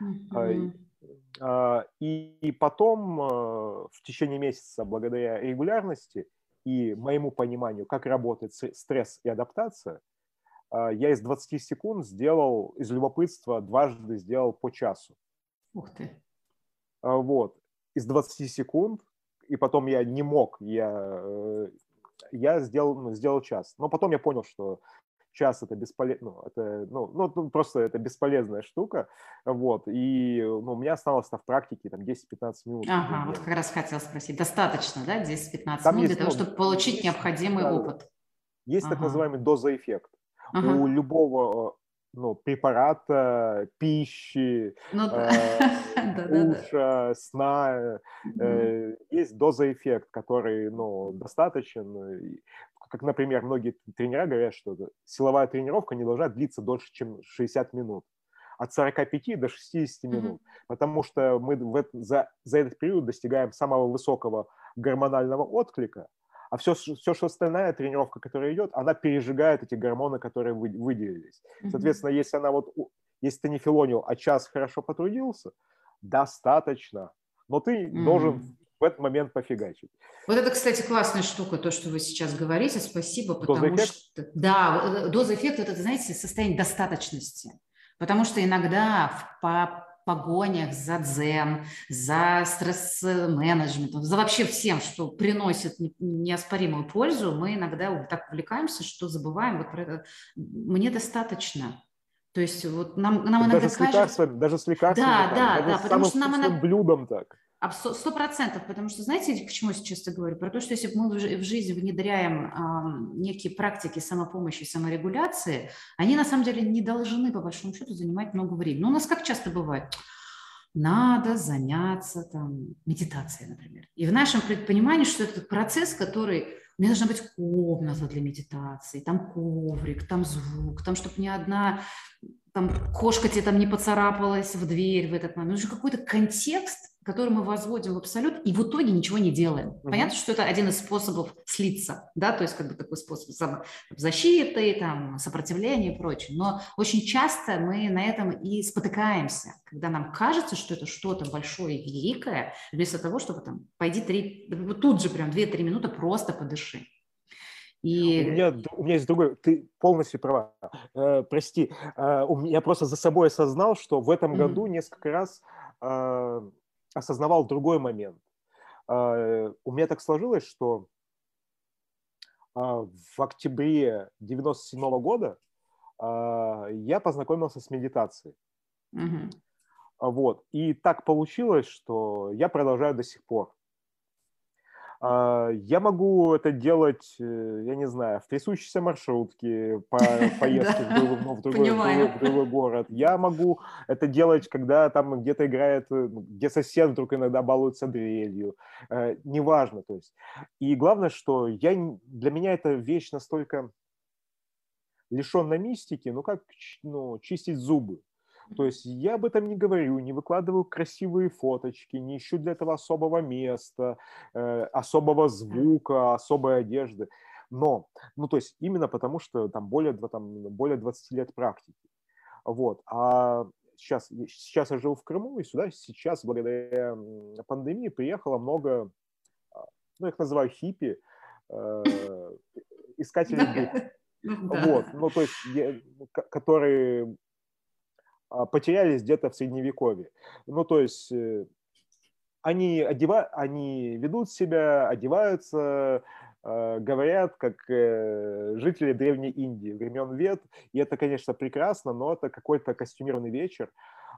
Mm-hmm. И потом в течение месяца, благодаря регулярности и моему пониманию, как работает стресс и адаптация, я из 20 секунд сделал, из любопытства дважды сделал по часу. Ух ты. Вот. Из 20 секунд и потом я не мог, я, э, я сделал, сделал час. Но потом я понял, что час это бесполезно, ну, это, ну, ну, просто это бесполезная штука, вот, и ну, у меня осталось в практике там 10-15 минут. Ага, вот как раз хотел спросить, достаточно, да, 10-15 минут есть, для того, ну, чтобы получить есть, необходимый да, опыт? Есть ага. так называемый доза-эффект. Ага. У любого ну, препарата, пищи, ну, да. э, душа, сна. Э, есть доза-эффект, который ну, достаточен. Как, например, многие тренера говорят, что силовая тренировка не должна длиться дольше, чем 60 минут. От 45 до 60 минут. Mm-hmm. Потому что мы в, за, за этот период достигаем самого высокого гормонального отклика, а все, все, что остальная тренировка, которая идет, она пережигает эти гормоны, которые вы, выделились. Mm-hmm. Соответственно, если она вот, если ты не филонил, а час хорошо потрудился, достаточно, но ты mm-hmm. должен в этот момент пофигачить. Вот это, кстати, классная штука, то, что вы сейчас говорите, спасибо, потому доза что... Да, доза эффекта, это, знаете, состояние достаточности. Потому что иногда по погонях за дзен, за стресс-менеджментом, за вообще всем, что приносит неоспоримую пользу, мы иногда так увлекаемся, что забываем вот про это. Мне достаточно. То есть вот нам, нам иногда даже кажется... С лекарствами, даже с лекарствами. Да, так, да, да, потому что нам иногда... блюдом так. Сто процентов, потому что, знаете, к чему я сейчас говорю? Про то, что если мы в жизни внедряем э, некие практики самопомощи, саморегуляции, они на самом деле не должны, по большому счету, занимать много времени. Но у нас как часто бывает? Надо заняться там, медитацией, например. И в нашем предпонимании, что это процесс, который у меня должна быть комната для медитации, там коврик, там звук, там, чтобы ни одна там, кошка тебе там не поцарапалась в дверь в этот момент. Нужен какой-то контекст, который мы возводим в абсолют, и в итоге ничего не делаем. Mm-hmm. Понятно, что это один из способов слиться, да, то есть как бы такой способ защиты, там, сопротивления и прочее. Но очень часто мы на этом и спотыкаемся, когда нам кажется, что это что-то большое и великое, вместо того, чтобы там, пойди три, тут же прям 2-3 минуты просто подыши. И... У, меня, у меня есть другой, ты полностью права. Э, прости, э, у меня просто за собой осознал, что в этом mm-hmm. году несколько раз э, осознавал другой момент. А, у меня так сложилось, что а, в октябре 97 года а, я познакомился с медитацией. Угу. Вот. И так получилось, что я продолжаю до сих пор. А, я могу это делать, э, я не знаю, в трясущейся маршрутке, по поездке в другой город. Я могу это делать, когда там где-то играет, э, ну, где сосед вдруг иногда балуется дрелью. Э, неважно, то есть. И главное, что я, для меня эта вещь настолько лишенно мистики, ну как ну, чистить зубы. То есть я об этом не говорю, не выкладываю красивые фоточки, не ищу для этого особого места, э, особого звука, особой одежды. Но, ну то есть именно потому, что там более, там, более 20 лет практики. Вот. А сейчас, сейчас я живу в Крыму, и сюда сейчас, благодаря пандемии, приехало много, а, ну, я их называю хиппи, э, искателей духа. Вот, ну, то есть, которые а, потерялись где-то в Средневековье. Ну, то есть, э, они, одева... они ведут себя, одеваются, Э, говорят, как э, жители Древней Индии времен Вет, и это, конечно, прекрасно, но это какой-то костюмированный вечер,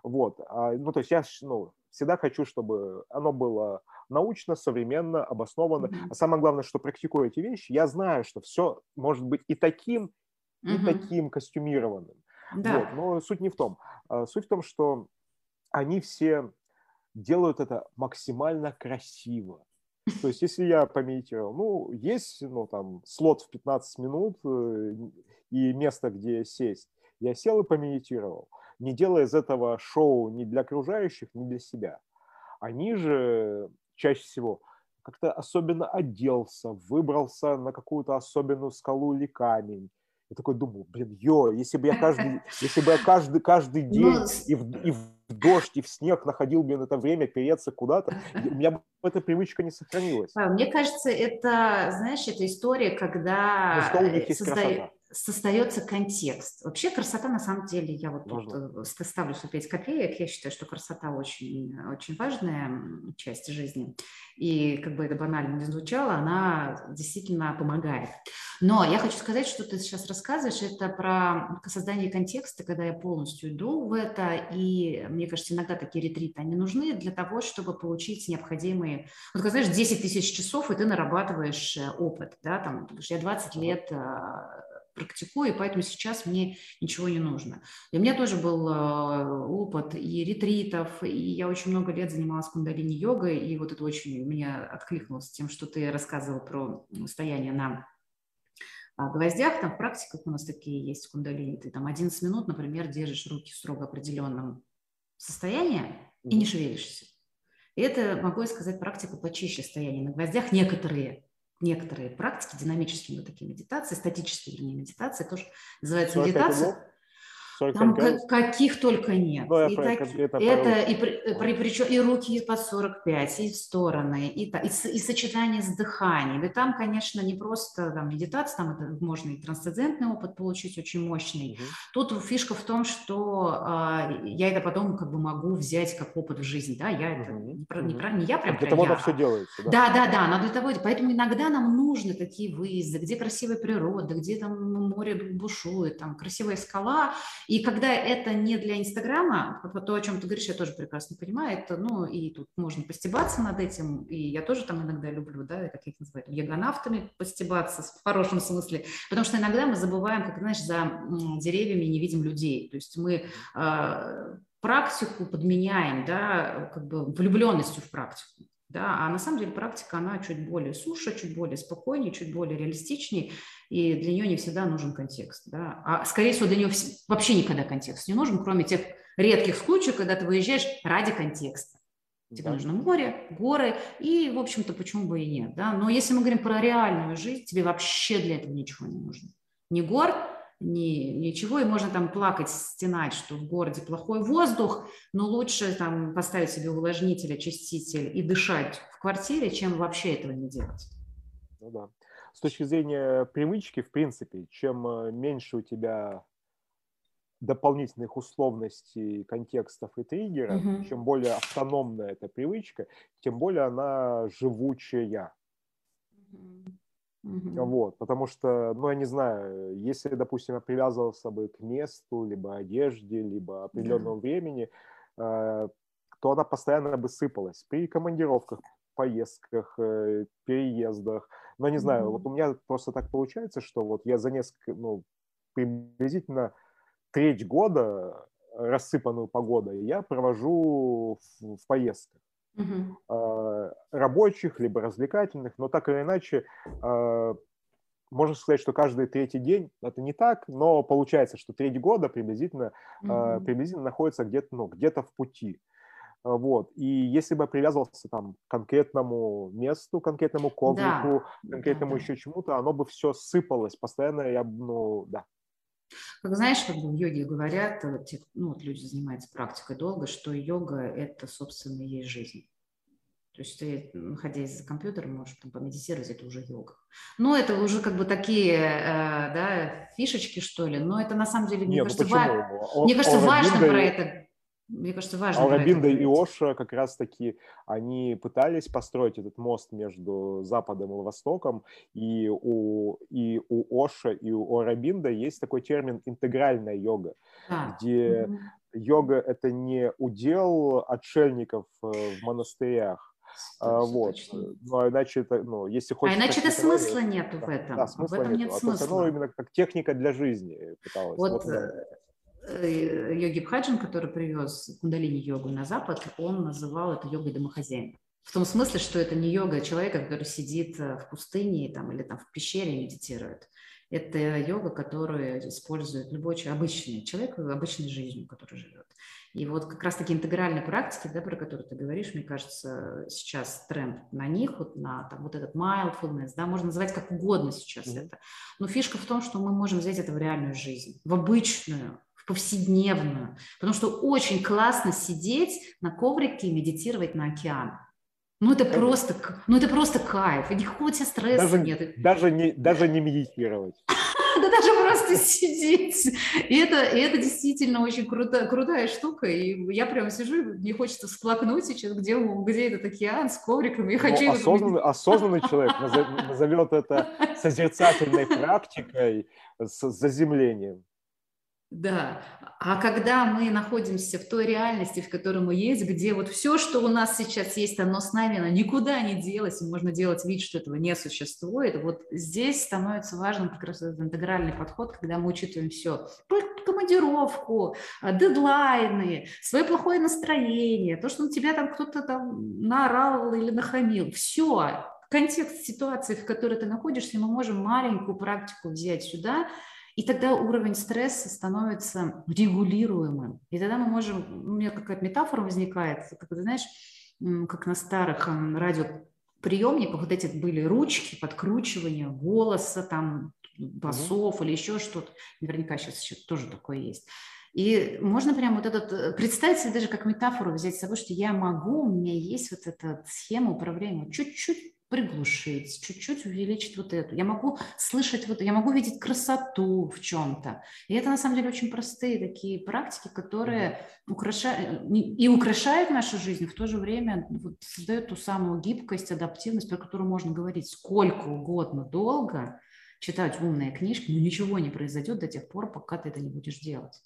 вот, а, ну, то есть я ну, всегда хочу, чтобы оно было научно, современно, обоснованно, mm-hmm. а самое главное, что практикую эти вещи, я знаю, что все может быть и таким, и mm-hmm. таким костюмированным, да. вот, но суть не в том, а суть в том, что они все делают это максимально красиво, то есть, если я помедитировал, ну, есть, ну, там, слот в 15 минут э, и место, где сесть, я сел и помедитировал, не делая из этого шоу ни для окружающих, ни для себя. Они же чаще всего как-то особенно оделся, выбрался на какую-то особенную скалу или камень, я такой думаю, блин, ё, если бы я каждый, если бы я каждый, каждый день Но... и, в, и в дождь, и в снег находил, блин, это время переться куда-то, у меня бы эта привычка не сохранилась. Мне кажется, это, знаешь, это история, когда... Ну, что у них есть созда... красота? Создается контекст. Вообще красота на самом деле, я вот Можно. тут э, ставлю 105 копеек, я считаю, что красота очень, очень важная часть жизни. И как бы это банально не звучало, она действительно помогает. Но я хочу сказать, что ты сейчас рассказываешь, это про создание контекста, когда я полностью иду в это, и мне кажется, иногда такие ретриты, они нужны для того, чтобы получить необходимые, вот, знаешь, 10 тысяч часов, и ты нарабатываешь э, опыт, да, там, я 20 лет э, практикую, и поэтому сейчас мне ничего не нужно. И у меня тоже был э, опыт и ретритов, и я очень много лет занималась кундалини-йогой, и вот это очень меня откликнулось тем, что ты рассказывал про стояние на а, гвоздях, там в практиках у нас такие есть кундалини, ты там 11 минут, например, держишь руки в строго определенном состоянии и не шевелишься. И это, могу я сказать, практика почище стояния на гвоздях. Некоторые некоторые практики, динамические вот такие медитации, статические, вернее, медитации, тоже называется медитация. Там как, каких только нет. Ну, и, так, это и, при, при, причем и руки под 45, и в стороны, и, и, и сочетание с дыханием. И там, конечно, не просто там, медитация, там это можно и трансцендентный опыт получить очень мощный. Угу. Тут фишка в том, что э, я это потом как бы могу взять как опыт в жизнь. Да? Я это угу. не, про, не, про, не я прям Для того я, все делается. Да? да, да, да, но для того, поэтому иногда нам нужны такие выезды, где красивая природа, где там море бушует, там красивая скала, и когда это не для Инстаграма, то, о чем ты говоришь, я тоже прекрасно понимаю, это, ну, и тут можно постебаться над этим, и я тоже там иногда люблю, да, как их называют, ягонавтами постебаться в хорошем смысле, потому что иногда мы забываем, как, знаешь, за деревьями не видим людей, то есть мы э, практику подменяем, да, как бы влюбленностью в практику. Да, а на самом деле практика, она чуть более суше, чуть более спокойнее, чуть более реалистичнее, и для нее не всегда нужен контекст. Да? А, скорее всего, для нее вообще никогда контекст не нужен, кроме тех редких случаев, когда ты выезжаешь ради контекста. Тебе да. нужно море, горы, и, в общем-то, почему бы и нет. Да? Но если мы говорим про реальную жизнь, тебе вообще для этого ничего не нужно. Ни гор, ни, ничего, и можно там плакать, стенать, что в городе плохой воздух, но лучше там поставить себе увлажнитель, очиститель и дышать в квартире, чем вообще этого не делать. Ну да. С точки зрения привычки, в принципе, чем э, меньше у тебя дополнительных условностей, контекстов и триггеров, mm-hmm. чем более автономная эта привычка, тем более она живучая. Mm-hmm. Mm-hmm. Вот, потому что, ну, я не знаю, если, допустим, я привязывался бы к месту, либо одежде, либо определенному yeah. времени, э, то она постоянно бы сыпалась при командировках, поездках, э, переездах. Но не знаю, mm-hmm. вот у меня просто так получается, что вот я за несколько, ну, приблизительно треть года рассыпанную погодой я провожу в, в поездках uh-huh. рабочих, либо развлекательных, но так или иначе можно сказать, что каждый третий день, это не так, но получается, что треть года приблизительно, mm-hmm. приблизительно находится где-то ну, где в пути. Вот. И если бы привязывался там, к конкретному месту, конкретному коврику, да. конкретному да, еще чему-то, оно бы все сыпалось постоянно. Я, ну, да. Как знаешь, как бы в йоге говорят, э, ну, вот люди занимаются практикой долго, что йога – это, собственно, есть жизнь. То есть ты, находясь за компьютером, можешь там помедитировать, это уже йога. Ну, это уже как бы такие, э, да, фишечки, что ли, но это на самом деле, мне Нет, ну кажется, ва... мне кажется важно про это мне кажется, важно. Алрабинда и Оша как раз-таки, они пытались построить этот мост между Западом и Востоком, и у, и у Оша, и у Алрабинда есть такой термин «интегральная йога», да. где угу. йога — это не удел отшельников э, в монастырях, а, вот. Ну, а иначе это, ну, если хочешь... А иначе это смысла нету в этом. Да, смысла в этом нету. нет смысла. А то именно как техника для жизни пыталась. Вот, вот. Э, йоги Бхаджан, который привез кундалини-йогу на Запад, он называл это йогой домохозяина. В том смысле, что это не йога человека, который сидит э, в пустыне там, или там, в пещере и медитирует. Это йога, которую использует любой обычный человек обычной жизнью, который живет. И вот как раз-таки интегральные практики, да, про которые ты говоришь, мне кажется, сейчас тренд на них, вот на там, вот этот mindfulness, да, можно называть как угодно сейчас mm-hmm. это. Но фишка в том, что мы можем взять это в реальную жизнь, в обычную, в повседневную. Потому что очень классно сидеть на коврике и медитировать на океан. Ну это просто, ну это просто кайф, и никакого тебе стресса даже, нет. Даже не, даже не медитировать. Да даже просто сидеть. И это, и это действительно очень круто, крутая штука. И я прямо сижу, мне хочется всплакнуть сейчас, где, где этот океан с ковриком. Я хочу ну, осознанный, осознанный человек назовет это созерцательной практикой с заземлением. Да, а когда мы находимся в той реальности, в которой мы есть, где вот все, что у нас сейчас есть, оно с нами, оно никуда не делось, и можно делать вид, что этого не существует, вот здесь становится важным как раз этот интегральный подход, когда мы учитываем все, командировку, а, дедлайны, свое плохое настроение, то, что на тебя там кто-то там наорал или нахамил, все, контекст ситуации, в которой ты находишься, мы можем маленькую практику взять сюда – и тогда уровень стресса становится регулируемым. И тогда мы можем, у меня какая-то метафора возникает, как ты знаешь, как на старых радиоприемниках вот эти были ручки, подкручивания голоса, там, басов mm-hmm. или еще что-то. Наверняка сейчас еще тоже такое есть. И можно прямо вот этот, э, представить себе даже как метафору взять с собой, что я могу, у меня есть вот эта схема управления, чуть-чуть приглушить, чуть-чуть увеличить вот эту. Я могу слышать, вот, я могу видеть красоту в чем-то. И это на самом деле очень простые такие практики, которые украшают и украшают нашу жизнь, в то же время вот, создают ту самую гибкость, адаптивность, про которую можно говорить сколько угодно долго, читать умные книжки, но ничего не произойдет до тех пор, пока ты это не будешь делать.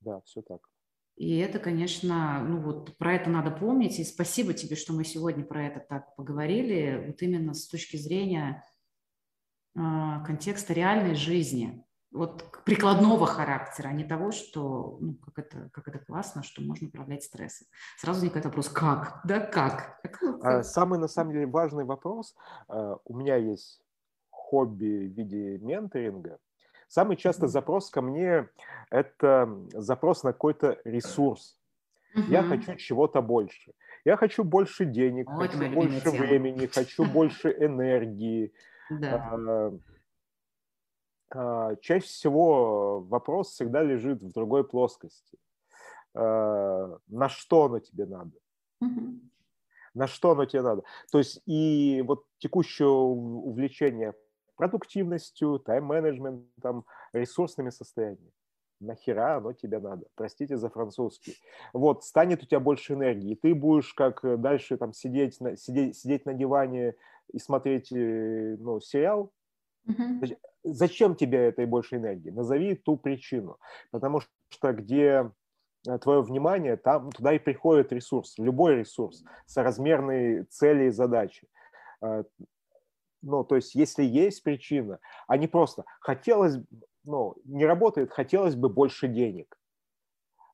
Да, все так. И это, конечно, ну вот про это надо помнить. И спасибо тебе, что мы сегодня про это так поговорили, вот именно с точки зрения э, контекста реальной жизни, вот прикладного характера, а не того, что, ну, как это, как это классно, что можно управлять стрессом. Сразу возникает вопрос, как? Да, как? А, самый, на самом деле, важный вопрос. А, у меня есть хобби в виде менторинга, Самый частый запрос ко мне – это запрос на какой-то ресурс. Угу. Я хочу чего-то больше. Я хочу больше денег, О, хочу больше тема. времени, хочу больше энергии. Да. А, чаще всего вопрос всегда лежит в другой плоскости. А, на что оно тебе надо? Угу. На что оно тебе надо? То есть и вот текущее увлечение продуктивностью, тайм-менеджментом, ресурсными состояниями. Нахера оно тебе надо? Простите за французский. Вот, станет у тебя больше энергии, и ты будешь как э, дальше там сидеть на, сидеть, сидеть на диване и смотреть э, ну, сериал. Mm-hmm. Зачем тебе этой больше энергии? Назови ту причину. Потому что где э, твое внимание, там туда и приходит ресурс, любой ресурс, соразмерные цели и задачи. Ну, то есть, если есть причина, а не просто хотелось, ну, не работает, хотелось бы больше денег.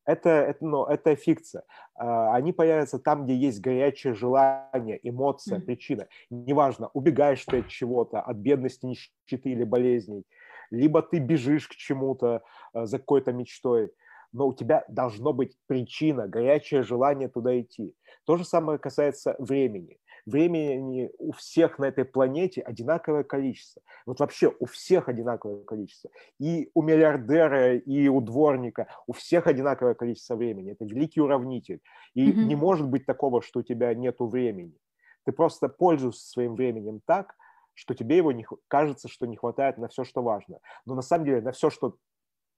это, это, ну, это фикция. А, они появятся там, где есть горячее желание, эмоция, причина. Неважно, убегаешь ты от чего-то, от бедности, нищеты или болезней, либо ты бежишь к чему-то а, за какой-то мечтой, но у тебя должно быть причина, горячее желание туда идти. То же самое касается времени времени у всех на этой планете одинаковое количество. Вот вообще у всех одинаковое количество. И у миллиардера, и у дворника, у всех одинаковое количество времени. Это великий уравнитель. И mm-hmm. не может быть такого, что у тебя нет времени. Ты просто пользуешься своим временем так, что тебе его не, кажется, что не хватает на все, что важно. Но на самом деле на все, что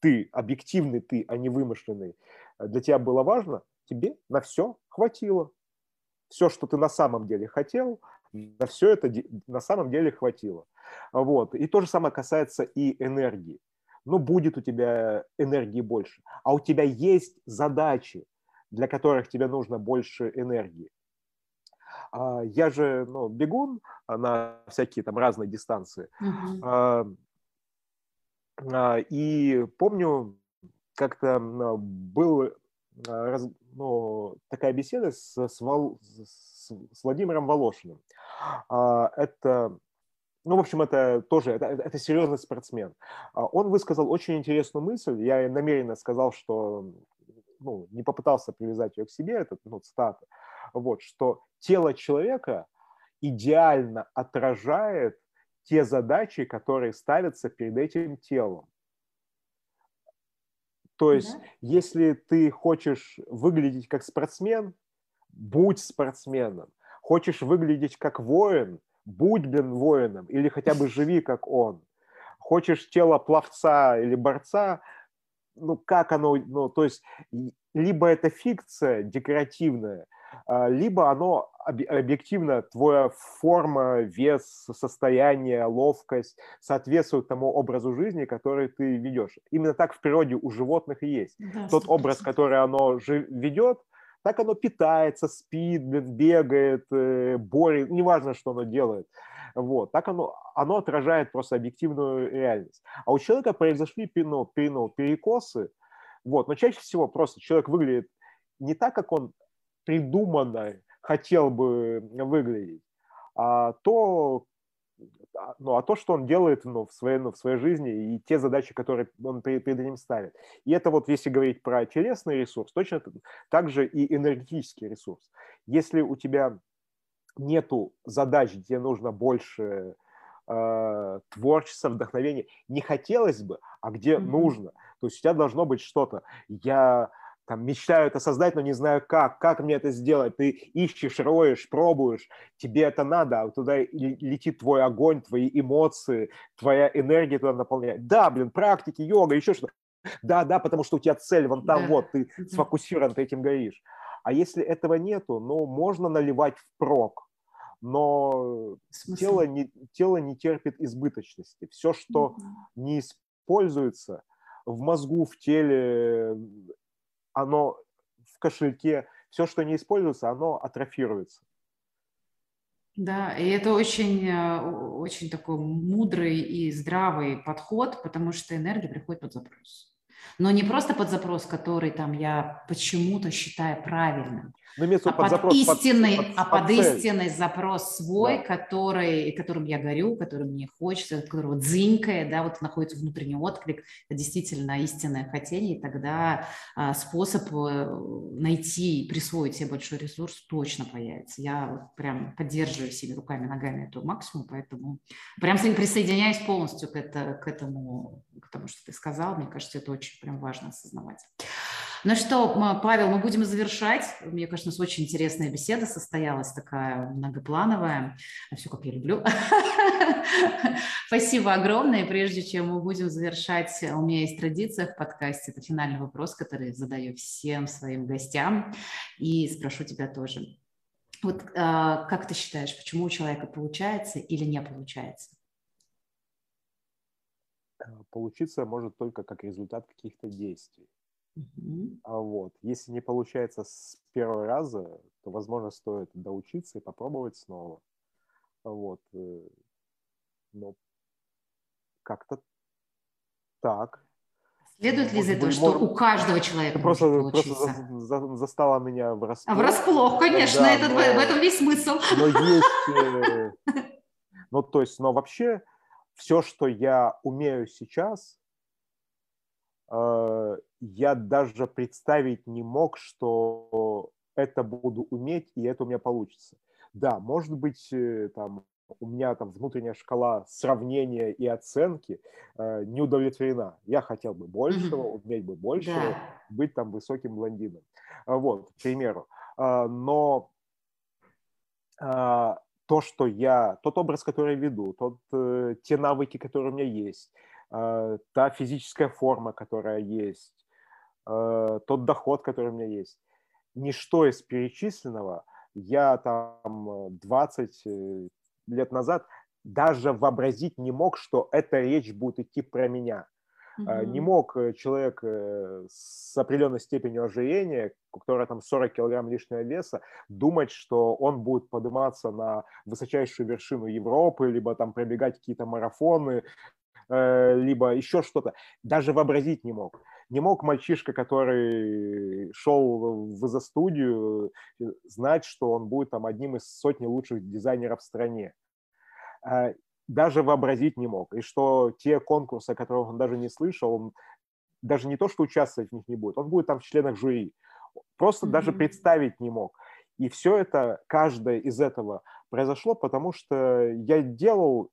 ты, объективный ты, а не вымышленный, для тебя было важно, тебе на все хватило все, что ты на самом деле хотел, на все это на самом деле хватило. Вот. И то же самое касается и энергии. Ну, будет у тебя энергии больше. А у тебя есть задачи, для которых тебе нужно больше энергии. А, я же ну, бегун на всякие там разные дистанции. Uh-huh. И помню, как-то был ну, такая беседа с, с, Вол, с, с Владимиром Волошиным. А, это, ну, в общем, это тоже, это, это серьезный спортсмен. А, он высказал очень интересную мысль, я намеренно сказал, что, ну, не попытался привязать ее к себе, это, ну, цитата, вот, что тело человека идеально отражает те задачи, которые ставятся перед этим телом. То есть, да. если ты хочешь выглядеть как спортсмен, будь спортсменом. Хочешь выглядеть как воин, будь, блин, воином, или хотя бы живи как он. Хочешь тело пловца или борца, ну как оно, ну то есть либо это фикция декоративная, либо оно объективно, твоя форма, вес, состояние, ловкость соответствуют тому образу жизни, который ты ведешь. Именно так в природе у животных и есть. Да, Тот образ, который оно ведет, так оно питается, спит, бегает, э, борет, неважно, что оно делает. Вот. Так оно, оно отражает просто объективную реальность. А у человека произошли ну, перекосы, вот. но чаще всего просто человек выглядит не так, как он придуманно хотел бы выглядеть, а то, а, ну, а то, что он делает ну, в, своей, ну, в своей жизни и те задачи, которые он перед, перед ним ставит. И это вот, если говорить про телесный ресурс, точно так же и энергетический ресурс. Если у тебя нету задач, где нужно больше э, творчества, вдохновения, не хотелось бы, а где mm-hmm. нужно. То есть у тебя должно быть что-то. Я там, мечтаю это создать, но не знаю как, как мне это сделать. Ты ищешь, роешь, пробуешь, тебе это надо, а туда летит твой огонь, твои эмоции, твоя энергия туда наполняет. Да, блин, практики, йога, еще что-то. Да, да, потому что у тебя цель вон там, да. вот, ты сфокусирован, ты этим горишь. А если этого нету, ну, можно наливать впрок, но тело не, тело не терпит избыточности. Все, что mm-hmm. не используется в мозгу, в теле, оно в кошельке, все, что не используется, оно атрофируется. Да, и это очень, э, очень такой мудрый и здравый подход, потому что энергия приходит под запрос. Но не просто под запрос, который там я почему-то считаю правильным, ну, а под, запрос, истинный, под, под, а под, под истинный запрос свой, да. который, которым я горю, которым мне хочется, которого дзынькает, да, вот находится внутренний отклик, это действительно истинное хотение, и тогда а, способ э, найти, присвоить себе большой ресурс точно появится. Я прям поддерживаю себе руками, ногами эту максимум, поэтому прям присоединяюсь полностью к, это, к этому, к тому, что ты сказал. Мне кажется, это очень прям важно осознавать. Ну что, Павел, мы будем завершать. Мне у нас очень интересная беседа состоялась, такая многоплановая. Все, как я люблю. Спасибо огромное. прежде чем мы будем завершать, у меня есть традиция в подкасте. Это финальный вопрос, который задаю всем своим гостям. И спрошу тебя тоже. Вот а, как ты считаешь, почему у человека получается или не получается? Получиться может только как результат каких-то действий. А вот. Если не получается с первого раза, то, возможно, стоит доучиться и попробовать снова. Вот. Э, но как-то так. Следует ли из этого, что может, у каждого человека просто, может просто за, за, застала меня врасплох. А врасплох, конечно, да, это, но, в этом весь смысл. Но есть, э, ну то есть, но вообще все, что я умею сейчас, э, я даже представить не мог, что это буду уметь, и это у меня получится. Да, может быть, э, там у меня там внутренняя шкала сравнения и оценки э, не удовлетворена. Я хотел бы большего, уметь бы большего, да. быть там высоким блондином. Вот, к примеру. А, но то, что я, тот образ, который я веду, тот, э, те навыки, которые у меня есть, та физическая форма, которая есть, тот доход, который у меня есть, ничто из перечисленного я там 20 лет назад даже вообразить не мог, что эта речь будет идти про меня. Mm-hmm. Не мог э, человек э, с определенной степенью ожирения, у которого там 40 килограмм лишнего веса, думать, что он будет подниматься на высочайшую вершину Европы, либо там пробегать какие-то марафоны, либо еще что-то. Даже вообразить не мог. Не мог мальчишка, который шел в изо-студию, знать, что он будет там одним из сотни лучших дизайнеров в стране. Даже вообразить не мог. И что те конкурсы, о которых он даже не слышал, он даже не то, что участвовать в них не будет, он будет там в членах жюри. Просто mm-hmm. даже представить не мог. И все это, каждое из этого произошло, потому что я делал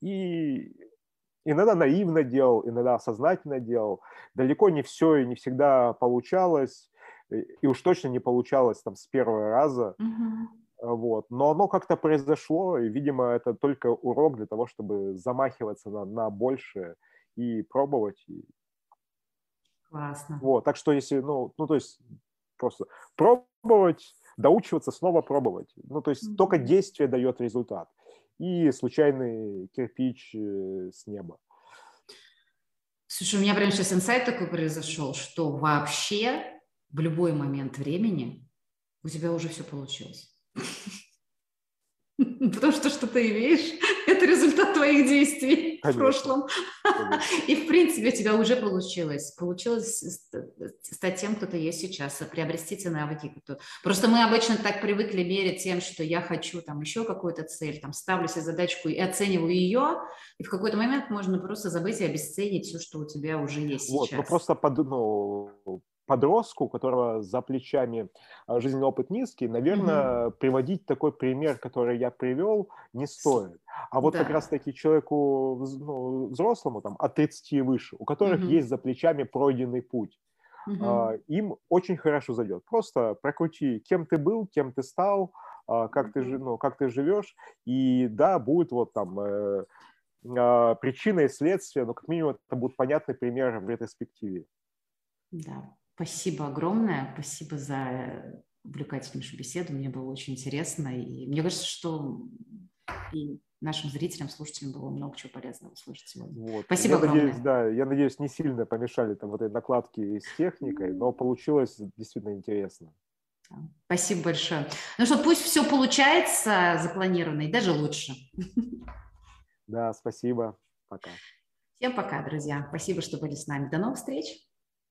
и иногда наивно делал, иногда сознательно делал. Далеко не все и не всегда получалось, и уж точно не получалось там с первого раза. Mm-hmm. Вот. Но оно как-то произошло, и, видимо, это только урок для того, чтобы замахиваться на, на большее и пробовать. И... Классно. Вот. Так что если, ну, ну, то есть просто пробовать, доучиваться, снова пробовать. Ну, то есть mm-hmm. только действие дает результат. И случайный кирпич э, с неба. Слушай, у меня прямо сейчас инсайт такой произошел, что вообще в любой момент времени у тебя уже все получилось. Потому что что ты имеешь, это результат твоих действий Конечно. в прошлом. Конечно. И в принципе у тебя уже получилось. Получилось стать тем, кто ты есть сейчас, приобрести те навыки. Просто мы обычно так привыкли мерить тем, что я хочу там еще какую-то цель, там ставлю себе задачку и оцениваю ее, и в какой-то момент можно просто забыть и обесценить все, что у тебя уже есть вот, сейчас. Ну просто под, ну, подростку, у которого за плечами а, жизненный опыт низкий, наверное, mm-hmm. приводить такой пример, который я привел, не стоит. А вот да. как раз-таки человеку ну, взрослому, там, от 30 и выше, у которых mm-hmm. есть за плечами пройденный путь, mm-hmm. им очень хорошо зайдет. Просто прокрути, кем ты был, кем ты стал, а, как, ты, ну, как ты живешь, и да, будет вот там э, причина и следствие, но как минимум это будет понятный пример в ретроспективе. Да, Спасибо огромное, спасибо за увлекательнейшую беседу, мне было очень интересно, и мне кажется, что и нашим зрителям, слушателям было много чего полезного услышать сегодня. Вот. Спасибо я огромное. Надеюсь, да, я надеюсь, не сильно помешали там вот этой накладки с техникой, но получилось действительно интересно. Спасибо большое. Ну что, пусть все получается запланированно и даже лучше. Да, спасибо. Пока. Всем пока, друзья. Спасибо, что были с нами. До новых встреч.